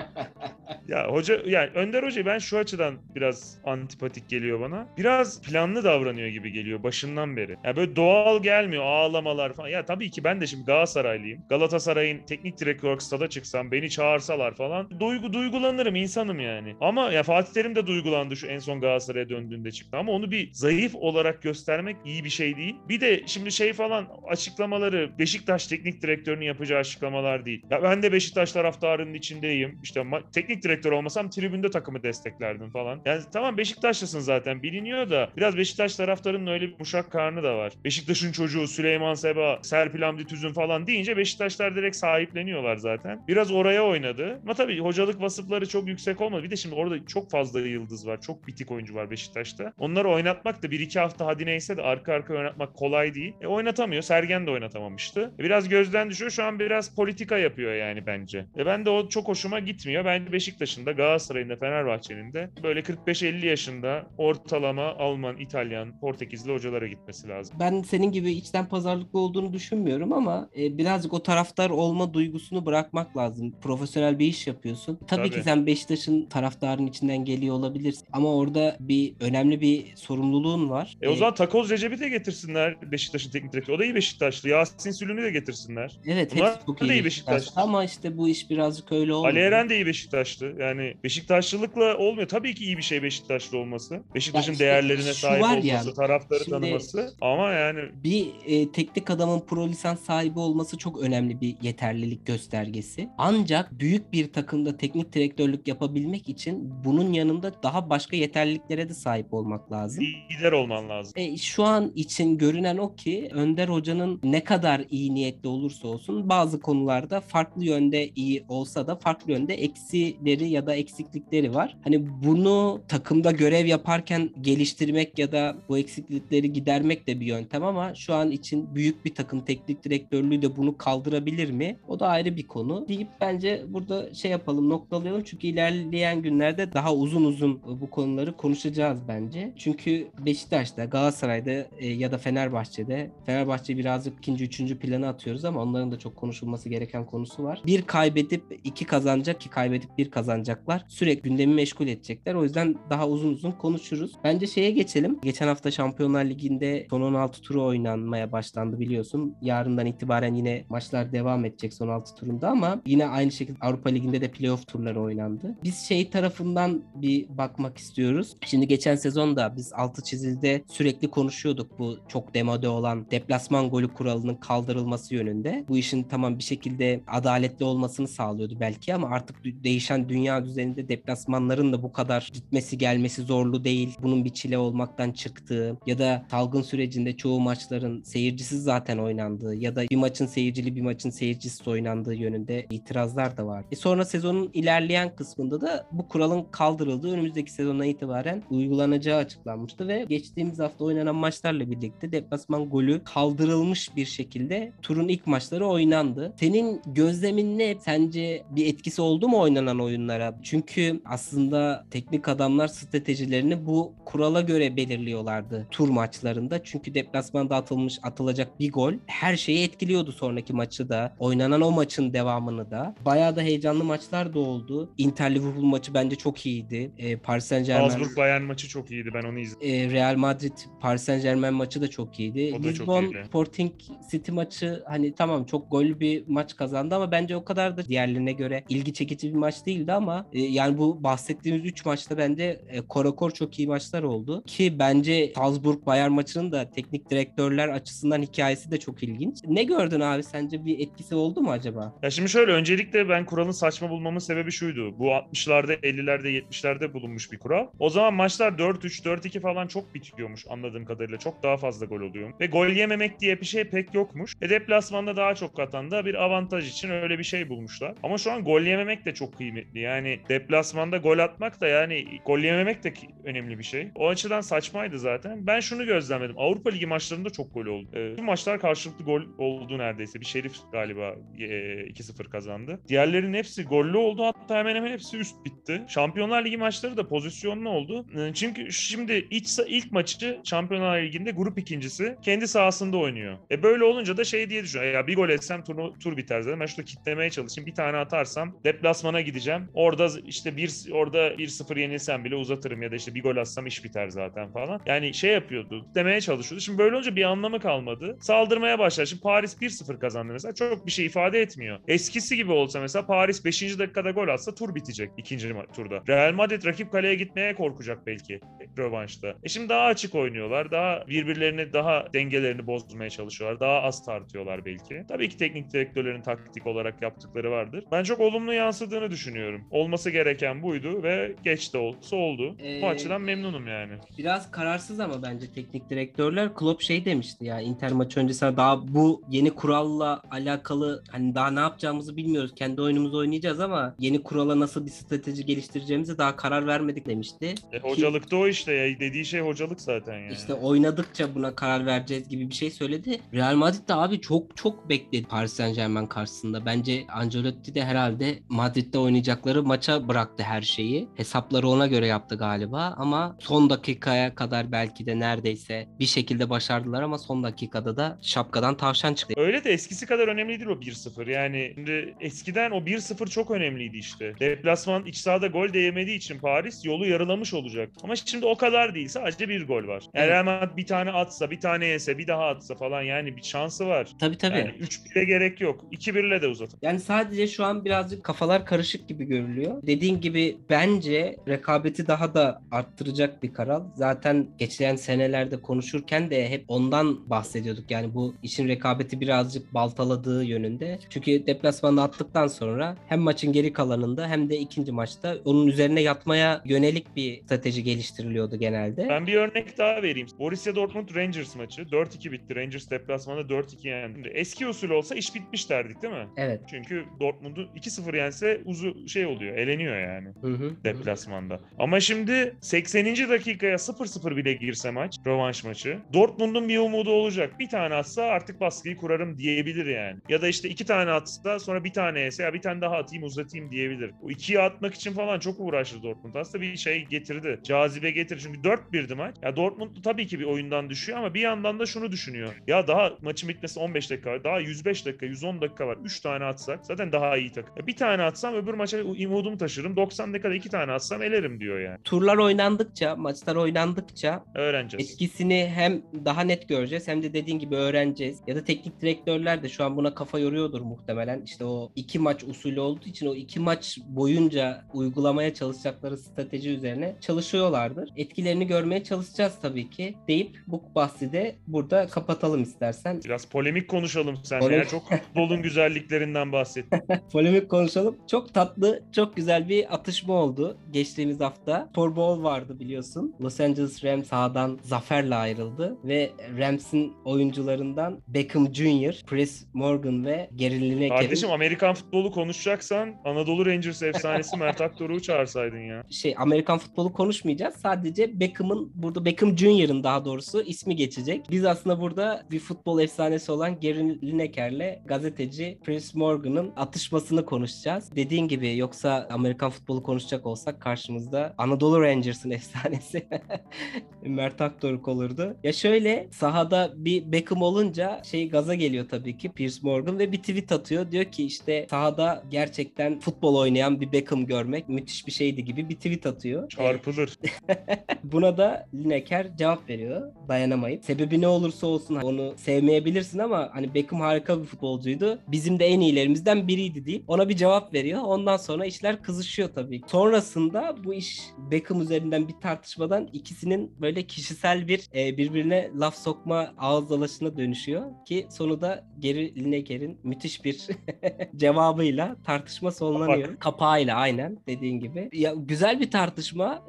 Ya hoca yani Önder Hoca ben şu açıdan biraz antipatik geliyor bana. Biraz planlı davranıyor gibi geliyor başından beri. Ya böyle doğal gelmiyor ağlamalar falan. Ya tabii ki ben de şimdi Galatasaraylıyım. Galatasaray'ın teknik direktör olarak stada çıksam beni çağırsalar falan duygu duygulanırım insanım yani. Ama ya Fatih Terim de duygulandı şu en son Galatasaray'a döndüğünde çıktı. Ama onu bir zayıf olarak göstermek iyi bir şey değil. Bir de şimdi şey falan açıklamaları Beşiktaş teknik direktörünün yapacağı açıklamalar değil. Ya ben de Beşiktaş taraftarının içindeyim. İşte teknik direktör olmasam tribünde takımı desteklerdim falan. Yani tamam Beşiktaşlısın zaten biliniyor da biraz Beşiktaş taraftarının öyle bir muşak karnı da var. Beşiktaş'ın çocuğu Süleyman Seba, Serpil Hamdi Tüzün falan deyince Beşiktaşlar direkt sahipleniyorlar zaten. Biraz oraya oynadı. Ama tabii hocalık vasıfları çok yüksek olmadı. Bir de şimdi orada çok fazla yıldız var. Çok bitik oyuncu var Beşiktaş'ta. Onları oynatmak da bir iki hafta hadi neyse de arka arka oynatmak kolay değil. E, oynatamıyor. Sergen de oynatamamıştı. E, biraz gözden düşüyor. Şu an biraz politika yapıyor yani bence. E, ben de o çok hoşuma gitmiyor. Bence Beşiktaş'ın da Galatasaray'ın da Fenerbahçe'nin de böyle 45-50 yaşında ortalama Alman, İtalyan, Portekizli hocalara gitmesi lazım. Ben senin gibi içten pazarlıklı olduğunu düşünmüyorum ama e, birazcık o taraftar olma duygusunu bırakmak lazım. Profesyonel bir iş yapıyorsun. Tabii, Tabii. ki sen Beşiktaş'ın taraftarın içinden geliyor olabilirsin. Ama orada bir önemli bir sorumluluğun var. E o zaman Takoz Recep'i de getirsinler Beşiktaş'ın teknik direktörü. O da iyi Beşiktaşlı. Yasin Sülün'ü de getirsinler. Evet Bunlar hepsi çok da iyi iyi Beşiktaşlı. Beşiktaşlı. Ama işte bu iş birazcık öyle olmuyor. Ali Eren de iyi Beşiktaşlı. Yani Beşiktaşlılıkla olmuyor. Tabii ki iyi bir şey Beşiktaşlı olması. Beşiktaş'ın işte değerlerine sahip olması, ya, taraftarı şimdi- tanıması. Ama yani bir e, teknik adamın pro lisans sahibi olması çok önemli bir yeterlilik göstergesi. Ancak büyük bir takımda teknik direktörlük yapabilmek için bunun yanında daha başka yeterliliklere de sahip olmak lazım. Lider olman lazım. E, şu an için görünen o ki Önder Hoca'nın ne kadar iyi niyetli olursa olsun bazı konularda farklı yönde iyi olsa da farklı yönde eksileri ya da eksiklikleri var. Hani bunu takımda görev yaparken geliştirmek ya da bu eksiklikleri gidermek de bir yöntem ama şu an için büyük bir takım teknik direktörlüğü de bunu kaldırabilir mi? O da ayrı bir konu deyip bence burada şey yapalım noktalayalım çünkü ilerleyen günlerde daha uzun uzun bu konuları konuşacağız bence. Çünkü Beşiktaş'ta, Galatasaray'da e, ya da Fenerbahçe'de Fenerbahçe birazcık ikinci, üçüncü plana atıyoruz ama onların da çok konuşulması gereken konusu var. Bir kaybedip iki kazanacak ki kaybedip bir kazanacaklar. Sürekli gündemi meşgul edecekler. O yüzden daha uzun uzun konuşuruz. Bence şeye geçelim. Geçen hafta Şampiyonlar Ligi'nde son 16 turu oynanmaya başlandı biliyorsun. Yarından itibaren yine maçlar devam edecek son 16 turunda ama yine aynı şekilde Avrupa Ligi'nde de playoff turları oynandı. Biz şey tarafından bir bakmak istiyoruz. Şimdi geçen sezonda biz altı çizilde sürekli konuşuyorduk bu çok demode olan deplasman golü kuralının kaldırılması yönünde. Bu işin tamam bir şekilde adaletli olmasını sağlıyordu belki ama artık değişen dünya düzeninde deplasmanların da bu kadar gitmesi gelmesi zorlu değil. Bunun bir çile olmaktan çıktığı ya da salgın sürecinde çoğu maçların seyircisiz zaten oynandığı ya da bir maçın seyircili bir maçın seyircisiz oynandığı yönünde itirazlar da var. E sonra sezonun ilerleyen kısmında da bu kuralın kaldırıldığı önümüzdeki sezondan itibaren uygulanacağı açıklanmıştı ve geçtiğimiz hafta oynanan maçlarla birlikte deplasman golü kaldırılmış bir şekilde turun ilk maçları oynandı. Senin gözlemin ne? Sence bir etkisi oldu mu oynanan oyunlara? Çünkü aslında teknik adamlar stratejilerini bu kurala göre belirliyorlardı tur maçlarında. Çünkü deplasmanda atılmış atılacak bir gol her şeyi etkiliyordu sonraki maçı da. Oynanan o maçın devamını da. Bayağı da heyecanlı maçlar da oldu. Inter Liverpool maçı bence çok iyiydi. E, Paris Saint Germain Salzburg Bayern maçı çok iyiydi. Ben onu izledim. e, Real Madrid Paris Saint Germain maçı da çok iyiydi. O da çok Lisbon iyiydi. Sporting City maçı hani tamam çok gol bir maç kazandı ama bence o kadar da diğerlerine göre ilgi çekici bir maç değildi ama e, yani bu bahsettiğimiz 3 maçta bence e, korakor çok iyi maçlar oldu ki bence Salzburg Bayern maçının da teknik direktörler açısından hikayesi de çok ilginç. Ne gördün abi sence bir etkisi oldu mu acaba? Ya şimdi şöyle öncelikle ben kuralın saçma bulmamın sebebi şuydu. Bu 60'larda, 50'lerde, 70'lerde bulunmuş bir kural. O zaman maçlar 4-3, 4-2 falan çok bitiyormuş anladığım kadarıyla. Çok daha fazla gol oluyor. Ve gol yememek diye bir şey pek yokmuş. E deplasmanda daha çok atan da bir avantaj için öyle bir şey bulmuşlar. Ama şu an gol yememek de çok kıymetli. Yani deplasmanda gol atmak da yani gol yememek de önemli bir şey. O açıdan saçmaydı zaten. Ben şunu gözlemledim. Avrupa Ligi maçlarında çok gol oldu. E, tüm maçlar karşılıklı gol oldu neredeyse. Bir Şerif galiba e, 2-0 kazandı. Diğerlerinin hepsi gollü oldu. Hatta hemen hemen hepsi üst bitti. Şampiyonlar Ligi maçları da pozisyonlu oldu. E, Çünkü şimdi iç, ilk maçı Şampiyonlar Ligi'nde grup ikincisi kendi sahasında oynuyor. E böyle olunca da şey diye düşünüyor. Ya bir gol etsem tur, tur biter zaten. Ben şurada kitlemeye çalışayım. Bir tane atarsam deplasmana gideceğim. Orada işte bir orada 1-0 yenilsem bile uzatırım ya da işte bir gol atsam iş biter zaten falan. Yani şey yapıyordu. Demeye çalışıyordu. Şimdi böyle olunca bir anlamı kalmadı. Saldırmaya başlar. Şimdi Paris 1-0 kazandı mesela. Çok bir şey ifade etmiyor. Eskisi gibi olsa mesela Paris 5. dakikada gol atsa tur bitecek ikinci turda. Real Madrid rakip kaleye gitmeye korkacak belki rövanşta. E şimdi daha açık oynuyorlar. Daha birbirlerini daha dengelerini bozmaya çalışıyorlar. Daha az tartıyorlar belki. Tabii ki teknik direktörlerin taktik olarak yaptıkları vardır. Ben çok olumlu yansıdığını düşünüyorum. Olması gereken buydu ve geç de olsa oldu. Ee, Bu açıdan memnunum yani. Biraz kararsız ama bence teknik direktörler. Klopp şey demişti ya Inter maçı öncesinde daha bu yeni kuralla alakalı hani daha ne yapacağımızı bilmiyoruz. Kendi oyunumuzu oynayacağız ama yeni kurala nasıl bir strateji geliştireceğimize daha karar vermedik demişti. E, hocalık da o işte ya. Dediği şey hocalık zaten yani. İşte oynadıkça buna karar vereceğiz gibi bir şey söyledi. Real Madrid de abi çok çok bekledi Paris Saint Germain karşısında. Bence Ancelotti de herhalde Madrid'de oynayacakları maça bıraktı her şeyi. Hesapları ona göre yaptı galiba ama son dakikaya kadar belki de neredeyse bir şekilde başardılar ama son dakikada da şapkadan tavşan çıktı. Öyle de eskisi kadar önemli değil o 1-0. Yani şimdi eskiden o 1-0 çok önemliydi işte. Deplasman iç sahada gol de yemediği için Paris yolu yarılamış olacak. Ama şimdi o kadar değil. Sadece bir gol var. Evet. Real Madrid bir tane atsa, bir tane yese, bir daha atsa falan yani bir şansı var. Tabii tabii. Yani 3-1'e gerek yok. 2-1'le de uzatın. Yani sadece şu an birazcık kafalar karışık gibi görülüyor. Dediğin gibi bence rekabeti daha da arttıracak bir karar. Zaten geçen senelerde konuşurken de hep ondan bahsediyorduk. Yani bu işin rekabeti birazcık baltaladığı yönünde. Çünkü deplasman deplasmanda attıktan sonra hem maçın geri kalanında hem de ikinci maçta onun üzerine yatmaya yönelik bir strateji geliştiriliyordu genelde. Ben bir örnek daha vereyim. Borussia Dortmund Rangers maçı 4-2 bitti. Rangers deplasmanda 4-2 yendi. Eski usul olsa iş bitmiş derdik değil mi? Evet. Çünkü Dortmund'u 2-0 yense uzu şey oluyor, eleniyor yani Hı hı. deplasmanda. Ama şimdi 80. dakikaya 0-0 bile girse maç, rövanş maçı. Dortmund'un bir umudu olacak. Bir tane atsa artık baskıyı kurarım diyebilir yani. Ya da işte iki tane atsa sonra bir tane yese ya bir tane daha atayım uzatayım diyebilir. O ikiyi atmak için falan çok uğraştı Dortmund. Aslında bir şey getirdi. Cazibe getirdi. Çünkü 4-1'di maç. Ya Dortmund tabii ki bir oyundan düşüyor ama bir yandan da şunu düşünüyor. Ya daha maçın bitmesi 15 dakika var. Daha 105 dakika, 110 dakika var. 3 tane atsak zaten daha iyi takım. Ya bir tane atsam öbür maça umudumu taşırım. 90 dakikada iki tane atsam elerim diyor yani. Turlar oynandıkça, maçlar oynandıkça Öğreneceğiz. etkisini hem daha net göreceğiz hem de dediğin gibi öğreneceğiz. Ya da teknik direktörler de şu an buna kafa yoruyordur muhtemelen. İşte o iki maç usulü olduğu için o iki maç boyunca uygulamaya çalışacakları strateji üzerine çalışıyorlardır. Etkilerini görmeye çalışacağız tabii ki deyip bu bahsi de burada kapatalım istersen. Biraz polemik konuşalım seninle. Polemik. ya. Çok futbolun güzelliklerinden bahsettik. Polemik konuşalım. Çok tatlı, çok güzel bir atışma oldu geçtiğimiz hafta. Super Bowl vardı biliyorsun. Los Angeles Rams sahadan zaferle ayrıldı ve Rams'in oyuncularından Beckham Jr., Chris Morgan ve Lineker'in Kardeşim Amerikan futbolu konuşacaksan Anadolu Rangers efsanesi Mert Aktor'u çağırsaydın ya. şey Amerikan futbolu konuşmayacağız. Sadece Beckham'ın burada Beckham Jr.'ın daha doğrusu ismi geçecek. Biz aslında burada bir futbol efsanesi olan Gary Lineker'le gazeteci Chris Morgan'ın atışmasını konuşacağız. Dediğin gibi yoksa Amerikan futbolu konuşacak olsak karşımızda Anadolu Rangers'ın efsanesi Mert Aktoruk olurdu. Ya şöyle sahada bir Beckham olunca şey gaza geliyor tabii ki Piers Morgan ve bir tweet atıyor. Diyor ki işte sahada gerçekten futbol oynayan bir Beckham görmek müthiş bir şeydi gibi bir tweet atıyor. Çarpılır. Buna da Lineker cevap veriyor dayanamayıp. Sebebi ne olursa olsun onu sevmeyebilirsin ama hani Beckham harika bir futbolcuydu. Bizim de en iyilerimizden biriydi deyip ona bir cevap veriyor. Ondan sonra işler kızışıyor tabii. Sonrasında bu iş Beckham üzerinden bir tartışmadan ikisinin böyle kişisel bir e, birbirine laf sokma ağız dalaşına dönüşüyor ki sonu da geri Lineker'in müthiş bir cevabıyla tartışma sonlanıyor. Kapağıyla aynen dediğin gibi. Ya güzel bir tartışma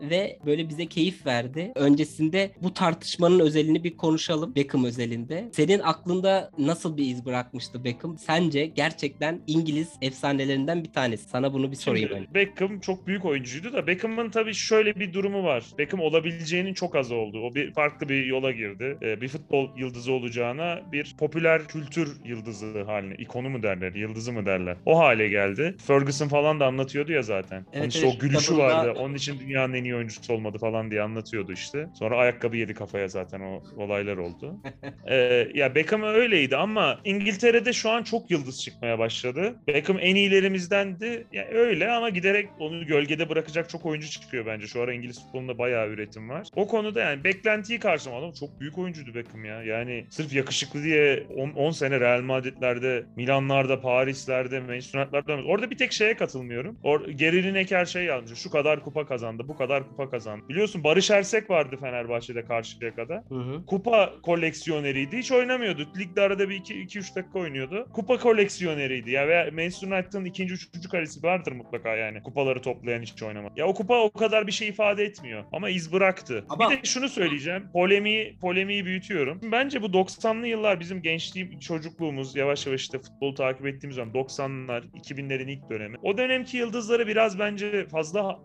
ve böyle bize keyif verdi. Öncesinde bu tartışmanın özelini bir konuşalım Beckham özelinde. Senin aklında nasıl bir iz bırakmıştı Beckham? Sence gerçekten İngiliz efsanelerinden bir tanesi. Sana bunu bir sorayım. Şimdi Beckham çok büyük oyuncuydu da Beckham'ın tabii şöyle bir durumu var. Beckham olabileceğinin çok az oldu. O bir farklı bir yola girdi. Ee, bir futbol yıldızı olacağına bir popüler kültür yıldızı haline, ikonu mu derler, yıldızı mı derler. O hale geldi. Ferguson falan da anlatıyordu ya zaten. Evet, Onun işte evet, o gülüşü vardı. Onun için dünyanın en iyi oyuncusu olmadı falan diye anlatıyordu işte. Sonra ayakkabı yedi kafaya zaten o olaylar oldu. Ee, ya Beckham öyleydi ama İngiltere'de şu an çok yıldız çıkmaya başladı. Beckham en iyilerimizdendi. Ya öyle ama giderek onu gölgede bırakacak çok oyuncu çıkıyor bence. Şu ara İngiliz futbolunda bayağı üretim var. O konuda yani beklentiyi karşılamadım. Çok büyük oyuncuydu Beckham ya. Yani sırf yakışıklı diye 10 sene Real Madrid'lerde, Milanlarda, Paris'lerde, Manchester United'larda orada bir tek şeye katılmıyorum. Or Geri Lineker şey yazmış. Şu kadar kupa kazandı, bu kadar kupa kazandı. Biliyorsun Barış Ersek vardı Fenerbahçe'de karşıya kadar Hı hı. kupa koleksiyoneriydi. Hiç oynamıyordu. Ligde arada bir 2-3 dakika oynuyordu. Kupa koleksiyoneriydi. Ya veya Manchester United'ın ikinci, üçüncü kalesi vardır mutlaka yani. Kupaları toplayan hiç oynamadı. Ya o kupa o kadar bir şey ifade etmiyor. Ama iz bıraktı. Ama- Bir de şunu söyleyeceğim. Polemiği, polemiği büyütüyorum. Bence bu 90'lı yıllar bizim gençliğim, çocukluğumuz yavaş yavaş işte futbolu takip ettiğimiz zaman 90'lar, 2000'lerin ilk dönemi. O dönemki yıldızları biraz bence fazla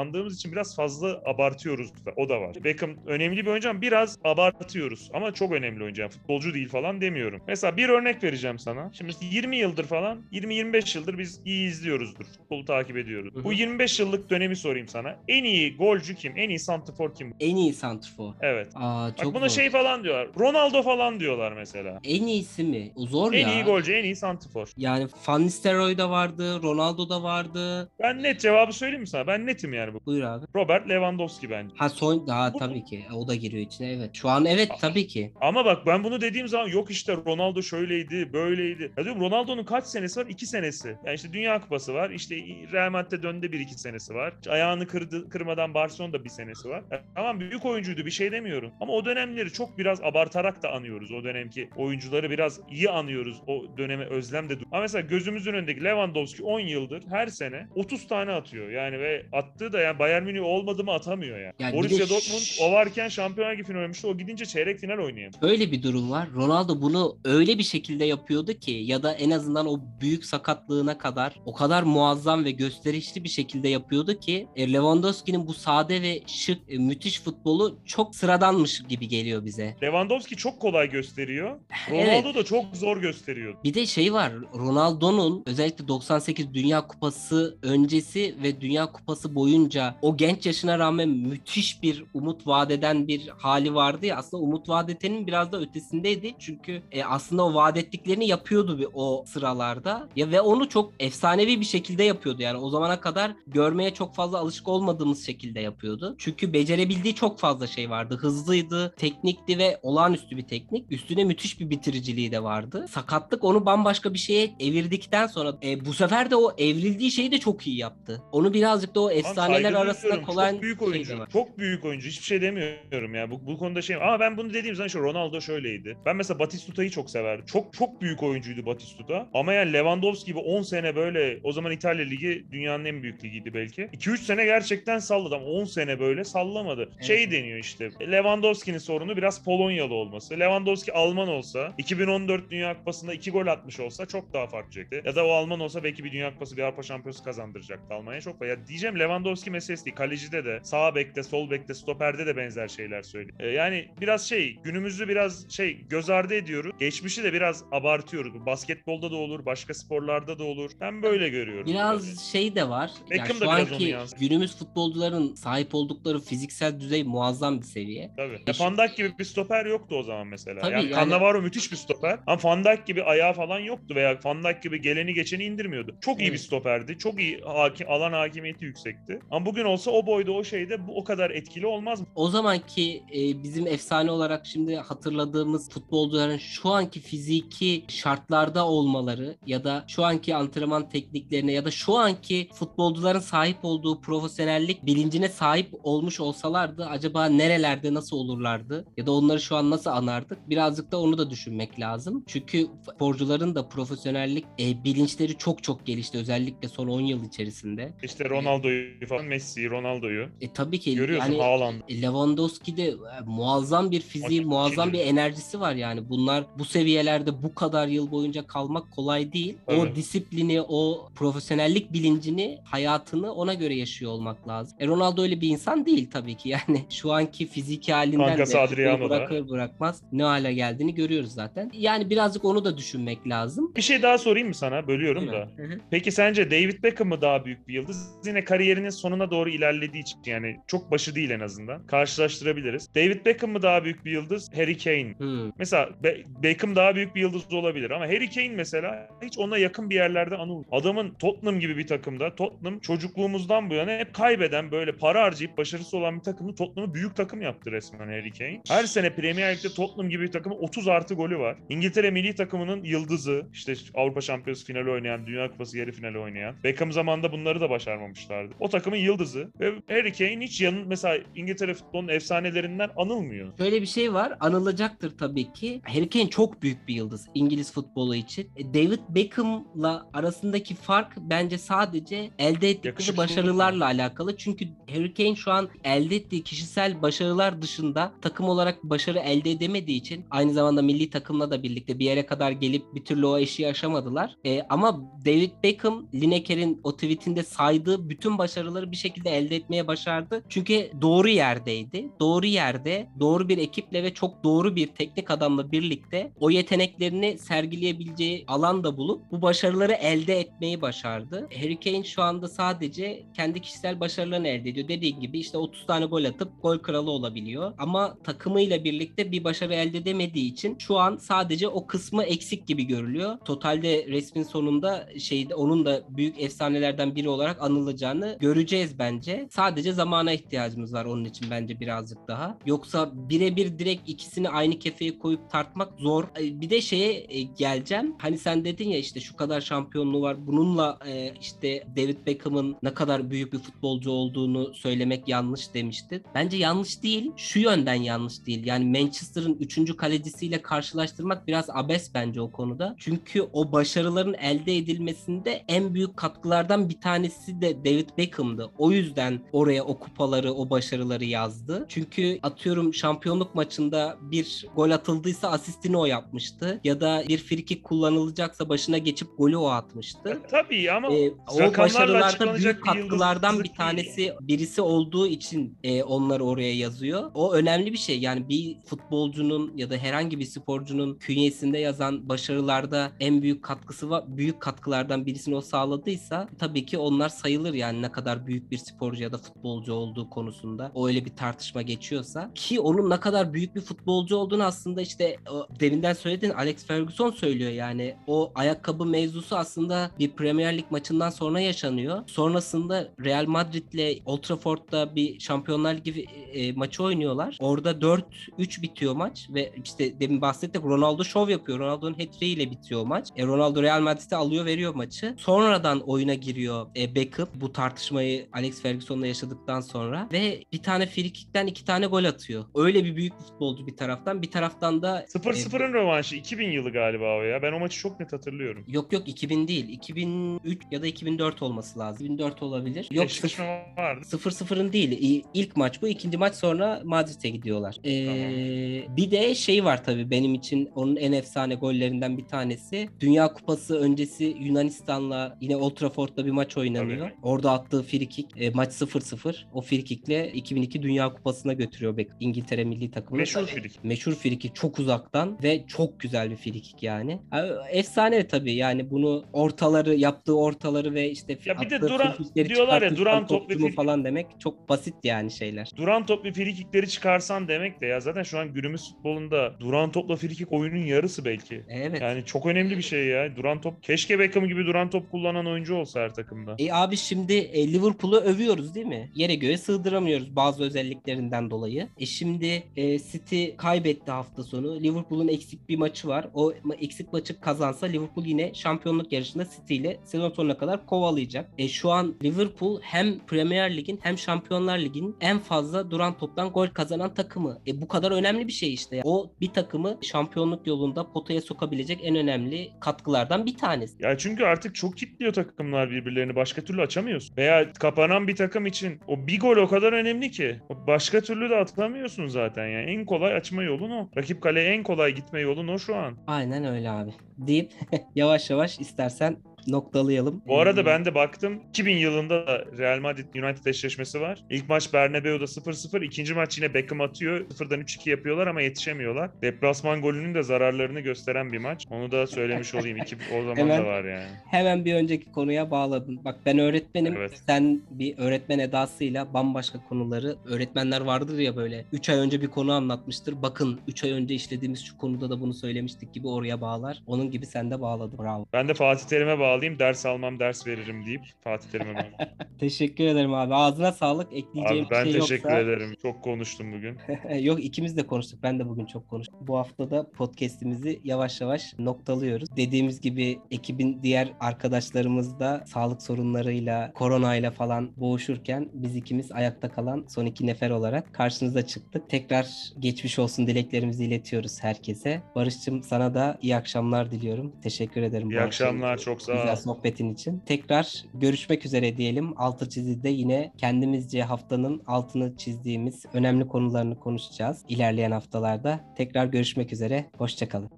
hasretlandığımız için biraz fazla abartıyoruz da. O da var. Beckham önemli bir oyuncu ama biraz abartıyoruz. Ama çok önemli oyuncu. Yani futbolcu değil falan demiyorum. Mesela bir örnek vereceğim sana. Şimdi 20 yıldır falan, 20-25 yıldır biz iyi izliyoruzdur. Futbolu takip ediyoruz. Hı hı. Bu 25 yıllık dönemi sorayım sana. En iyi golcü kim? En iyi santrfor kim? En iyi santrfor. Evet. Aa Bak çok buna zor. şey falan diyorlar. Ronaldo falan diyorlar mesela. En iyisi mi? O zor En ya. iyi golcü, en iyi santrfor. Yani Van Nistelrooy da vardı, Ronaldo da vardı. Ben net cevabı söyleyeyim mi sana? Ben netim yani bu. Buyur abi. Robert Lewandowski bence. Ha son daha Bu- tabii ki. O da giriyor içine evet. Şu an evet tabii ki. Ama bak ben bunu dediğim zaman yok işte Ronaldo şöyleydi, böyleydi. Ya diyorum Ronaldo'nun kaç senesi var? İki senesi. Yani işte Dünya Kupası var. İşte Real Madrid'de döndü bir iki senesi var. İşte ayağını kırdı, kırmadan Barcelona'da bir senesi var. Ya tamam büyük oyuncu oyuncuydu bir şey demiyorum. Ama o dönemleri çok biraz abartarak da anıyoruz. O dönemki oyuncuları biraz iyi anıyoruz. O döneme özlem de. Ama mesela gözümüzün önündeki Lewandowski 10 yıldır her sene 30 tane atıyor. Yani ve attığı da yani Bayern Münih olmadı mı atamıyor yani. Yani Borussia de Dortmund o varken Şampiyonlar Ligi finali oynamıştı. O gidince çeyrek final oynayamıyor. Öyle bir durum var. Ronaldo bunu öyle bir şekilde yapıyordu ki ya da en azından o büyük sakatlığına kadar o kadar muazzam ve gösterişli bir şekilde yapıyordu ki e, Lewandowski'nin bu sade ve şık e, müthiş futbolu çok sıradanmış gibi geliyor bize. Lewandowski çok kolay gösteriyor. Evet. Ronaldo da çok zor gösteriyor. Bir de şey var Ronaldo'nun özellikle 98 Dünya Kupası öncesi ve Dünya Kupası boyunca o genç yaşına rağmen müthiş bir umut vadeden bir hali vardı ya aslında umut vadetenin biraz da ötesindeydi. Çünkü e, aslında o vaat ettiklerini yapıyordu bir o sıralarda. Ya ve onu çok efsanevi bir şekilde yapıyordu. Yani o zamana kadar görmeye çok fazla alışık olmadığımız şekilde yapıyordu. Çünkü becerebildiği çok fazla şey vardı. Hızlıydı, teknikti ve olağanüstü bir teknik. Üstüne müthiş bir bitiriciliği de vardı. Sakatlık onu bambaşka bir şeye evirdikten sonra e, bu sefer de o evrildiği şeyi de çok iyi yaptı. Onu birazcık da o Lan saygı arasında kolay Çok büyük şey oyuncu. var. Çok büyük oyuncu. Hiçbir şey demiyorum ya. Bu, bu konuda şey ama ben bunu dediğim zaman işte Ronaldo şöyleydi. Ben mesela Batistuta'yı çok severdim. Çok çok büyük oyuncuydu Batistuta. Ama yani Lewandowski gibi 10 sene böyle o zaman İtalya Ligi dünyanın en büyük ligiydi belki. 2-3 sene gerçekten salladı ama 10 sene böyle sallamadı. Evet. Şey deniyor işte. Lewandowski'nin sorunu biraz Polonyalı olması. Lewandowski Alman olsa 2014 Dünya Kupası'nda 2 gol atmış olsa çok daha fark edecekti. Ya da o Alman olsa belki bir Dünya Kupası bir Avrupa Şampiyonası kazandıracaktı Almanya çok. Ya diyeceğim Lewandowski meselesi değil. Kalecide de, sağ bekte, sol bekte, stoperde de benzer şeyler söylüyor. Ee, yani biraz şey, günümüzü biraz şey göz ardı ediyoruz. Geçmişi de biraz abartıyoruz. Bu basketbolda da olur, başka sporlarda da olur. Ben böyle görüyorum. Biraz Yani. şey de var. Yani Beckham da şu anki günümüz futbolcuların sahip oldukları fiziksel düzey muazzam bir seviye. Tabii. Ya Dijk gibi bir stoper yoktu o zaman mesela. Tabii yani, yani- Cannavaro müthiş bir stoper. Ama Van Dijk gibi ayağı falan yoktu veya Van Dijk gibi geleni geçeni indirmiyordu. Çok iyi bir Evet. stoperdi. Çok iyi hakim, alan hakimiyeti yüksekti. Ama bugün olsa o boyda o şeyde bu o kadar etkili olmaz mı? O zamanki e, bizim efsane olarak şimdi hatırladığımız futbolcuların şu anki fiziki şartlarda olmaları ya da şu anki antrenman tekniklerine ya da şu anki futbolcuların sahip olduğu profesyonellik bilincine sahip olmuş olsalardı acaba nerelerde nasıl olurlardı ya da onları şu an nasıl anardık? Birazcık da onu da düşünmek lazım. Çünkü sporcuların da profesyonellik e, bilinçleri çok çok gelişti özellikle son 10 yıl içerisinde. İşte Ronaldo'yu falan, Messi'yi, Ronaldo'yu. E tabii ki Görüyorsun yani Haaland. Lewandowski'de e, muazzam bir fiziği, muazzam bir enerjisi var yani. Bunlar bu seviyelerde bu kadar yıl boyunca kalmak kolay değil. O Tabii. disiplini, o profesyonellik bilincini, hayatını ona göre yaşıyor olmak lazım. E Ronaldo öyle bir insan değil tabii ki. Yani şu anki fiziki halinden Kankası de bırakır bırakmaz ne hale geldiğini görüyoruz zaten. Yani birazcık onu da düşünmek lazım. Bir şey daha sorayım mı sana? Bölüyorum Değil mi? da. Hı hı. Peki sence David Beckham mı daha büyük bir yıldız? Yine kariyerinin sonuna doğru ilerlediği için yani çok başı değil en azından. Karşılaştırabiliriz. David Beckham mı daha büyük bir yıldız? Harry Kane. Hmm. Mesela Be- Beckham daha büyük bir yıldız olabilir ama Harry Kane mesela hiç ona yakın bir yerlerde anılmıyor. Adamın Tottenham gibi bir takımda Tottenham çocukluğumuzdan bu yana hep kaybeden böyle para harcayıp başarısı olan bir takımı Tottenham'ı büyük takım yaptı resmen Harry Kane. Her sene Premier Lig'de Tottenham gibi bir takımın 30 artı golü var. İngiltere milli takımının yıldızı işte Avrupa Şampiyonası finali oynayan, Dünya Kupası yarı finali oynayan. Beckham zamanında bunları da başarmamışlardı. O takımın yıldızı ve Harry Kane hiç yanın mesela İngiltere futbolunun efsanelerinden anılmıyor. Şöyle bir şey var. Anılacaktır tabii ki. Harry Kane çok büyük bir yıldız İngiliz futbolu için. E, David Beckham'la arasındaki fark bence sadece elde ettikleri Yakışıklılık başarılarla alakalı. Çünkü Harry Kane şu an elde ettiği kişisel başarılar dışında takım olarak başarı elde edemediği için aynı zamanda milli takımla da birlikte bir yere kadar gelip bir türlü o eşiği aşamadılar. E, ama David Beckham Lineker'in o tweetinde saydığı bütün başarıları bir şekilde elde etmeye başardı. Çünkü doğru yerdeydi. Doğru yerde, doğru bir ekiple ve çok doğru bir teknik adamla birlikte o yeteneklerini sergileyebileceği alan da bulup bu başarıları elde etmeyi başardı. Harry Kane şu anda sadece kendi kişisel başarılarını elde ediyor. Dediğim gibi işte 30 tane gol atıp gol kralı olabiliyor. Ama takımıyla birlikte bir başarı elde edemediği için şu an sadece o kısmı eksik gibi görülüyor. Totalde resmin sonunda şeyde onun da büyük efsanelerden biri olarak anılacağını göreceğiz bence. Sadece zamana ihtiyacımız var onun için bence birazcık daha. Yoksa birebir direkt ikisini aynı kefeye koyup tartmak zor. Bir de şeye e, geleceğim. Hani sen dedin ya işte şu kadar şampiyonluğu var. Bununla e, işte David Beckham'ın ne kadar büyük bir futbolcu olduğunu söylemek yanlış demiştin. Bence yanlış değil. Şu yönden yanlış değil. Yani Manchester'ın 3. kalecisiyle karşılaştırmak biraz abes bence o konuda. Çünkü o başarıların elde edilmesinde en büyük katkılardan bir tanesi de David Beckham'dı. O yüzden oraya o kupaları, o başarıları yazdı. Çünkü atıyorum şampiyonluk maçında bir gol atıldıysa asistini o yapmıştı. Ya da bir frikik kullanılacaksa başına geçip golü o atmıştı. Tabii ama Ee, o başarılarda büyük katkılardan bir tanesi değil. birisi olduğu için e, onları oraya yazıyor. O önemli bir şey. Yani bir futbolcunun ya da herhangi bir sporcunun künyesinde yazan başarılarda en büyük katkısı var. Büyük katkılardan birisini o sağladıysa tabii ki onlar sayılır yani ne kadar büyük bir sporcu ya da futbolcu olduğu konusunda. O öyle bir tartışma geçiyorsa ki onun ne kadar büyük bir futbolcu olduğunu aslında işte o deminden söylediğin Alex Ferguson söylüyor yani. O ayakkabı mevzusu aslında bir Premier Lig maçından sonra yaşanıyor. Sonrasında Real Madrid'le Old Trafford'da bir Şampiyonlar Ligi e, maçı oynuyorlar. Orada 4-3 bitiyor maç ve işte demin bahsettik Ronaldo şov yapıyor. Ronaldo'nun hat ile bitiyor maç. E, Ronaldo Real Madrid'e alıyor veriyor maçı. Sonradan oyuna giriyor e, Beckham. Bu tartışmayı Alex Ferguson'la yaşadıktan sonra ve bir tane frikikten iki tane gol atıyor. Öyle bir büyük bir futbolcu bir taraftan. Bir taraftan da 0-0'ın rövanşı 2000 yılı galiba o ya. Ben o maçı çok net hatırlıyorum. Yok yok 2000 değil. 2003 ya da 2004 olması lazım. 2004 olabilir. Yok Eşleşme vardı. 0-0'ın değil. İlk maç bu. ikinci maç sonra Madrid'e gidiyorlar. Ee, Bir de şey var tabii benim için onun en efsane gollerinden bir tanesi. Dünya Kupası öncesi Yunanistan'la yine Old Trafford'da bir maç oynanıyor. Tabii. Orada attığı frikik e, maç 0-0. O frikikle 2002 Dünya Kupası'na götürüyor Beck- İngiltere milli takımını. Meşhur frikik. Meşhur frikik çok uzaktan ve çok güzel bir frikik yani. Ha, Efsane tabii yani bunu ortaları yaptığı ortaları ve işte Ya bir de duran- diyorlar ya, duran top ve frikik- falan demek çok basit yani şeyler. Duran top ve frikikleri çıkarsan demek de ya zaten şu an günümüz futbolunda duran topla frikik oyunun yarısı belki. Evet. Yani çok önemli bir şey ya. Duran top. Keşke Beckham gibi duran top kullanan oyuncu olsa her takımda. E abi şimdi e, Liverpool'u övüyoruz değil mi? Yere göğe sığdıramıyoruz bazı özelliklerinden dolayı. E şimdi e, City kaybetti hafta sonu. Liverpool'un eksik bir maçı var. O eksik maçı kazansa Liverpool yine şampiyonluk yarışında City ile sezon sonuna kadar kovalayacak. E şu an Liverpool hem Premier Lig'in hem Şampiyonlar Ligi'nin en fazla duran toptan gol kazanan takımı. E bu kadar önemli bir şey işte. O bir takımı şampiyonluk yolunda potaya sokabilecek en önemli katkılardan bir tanesi. Ya çünkü artık çok kilitliyor takımlar birbirlerini. Başka türlü açamıyorsun. Veya kapanan bir takım için o bir gol o kadar önemli ki. Başka türlü de atamıyorsun zaten yani. En kolay açma yolun o. Rakip kaleye en kolay gitme yolun o şu an. Aynen öyle abi. Deyip yavaş yavaş istersen noktalayalım. Bu arada Ee, ben de baktım 2000 yılında da Real Madrid United eşleşmesi var. İlk maç Bernabeu'da 0-0. ikinci maç yine Beckham atıyor. 0'dan 3-2 yapıyorlar ama yetişemiyorlar. Deplasman golünün de zararlarını gösteren bir maç. Onu da söylemiş olayım. İki, o zaman Hemen- da var yani. hemen bir önceki konuya bağladın. Bak ben öğretmenim. Evet. Sen bir öğretmen edasıyla bambaşka konuları öğretmenler vardır ya böyle 3 ay önce bir konu anlatmıştır. Bakın 3 ay önce işlediğimiz şu konuda da bunu söylemiştik gibi oraya bağlar. Onun gibi sen de bağladın. Bravo. Ben de Fatih Terim'e bağlayayım. Ders almam, ders veririm deyip Fatih Terim'e bağlayayım. Teşekkür ederim abi. Ağzına sağlık. Ekleyeceğim Abi ben bir şey teşekkür yoksa. ederim. Çok konuştum bugün. Yok ikimiz de konuştuk. Ben de bugün çok konuştum. Bu hafta da podcast'imizi yavaş yavaş noktalıyoruz. Dediğimiz gibi ekibin diğer arkadaşlarımız da sağlık sorunlarıyla, koronayla falan boğuşurken biz ikimiz ayakta kalan son iki nefer olarak karşınıza çıktık. Tekrar geçmiş olsun dileklerimizi iletiyoruz herkese. Barış'cığım sana da iyi akşamlar diliyorum. Teşekkür ederim. İyi akşamlar. akşam Çok sağ Güzel sohbetin için. Tekrar görüşmek üzere diyelim. Altı çizide yine kendimizce haftanın altını çizdiğimiz önemli konularını konuşacağız ilerleyen haftalarda. Tekrar görüşmek üzere. Hoşçakalın.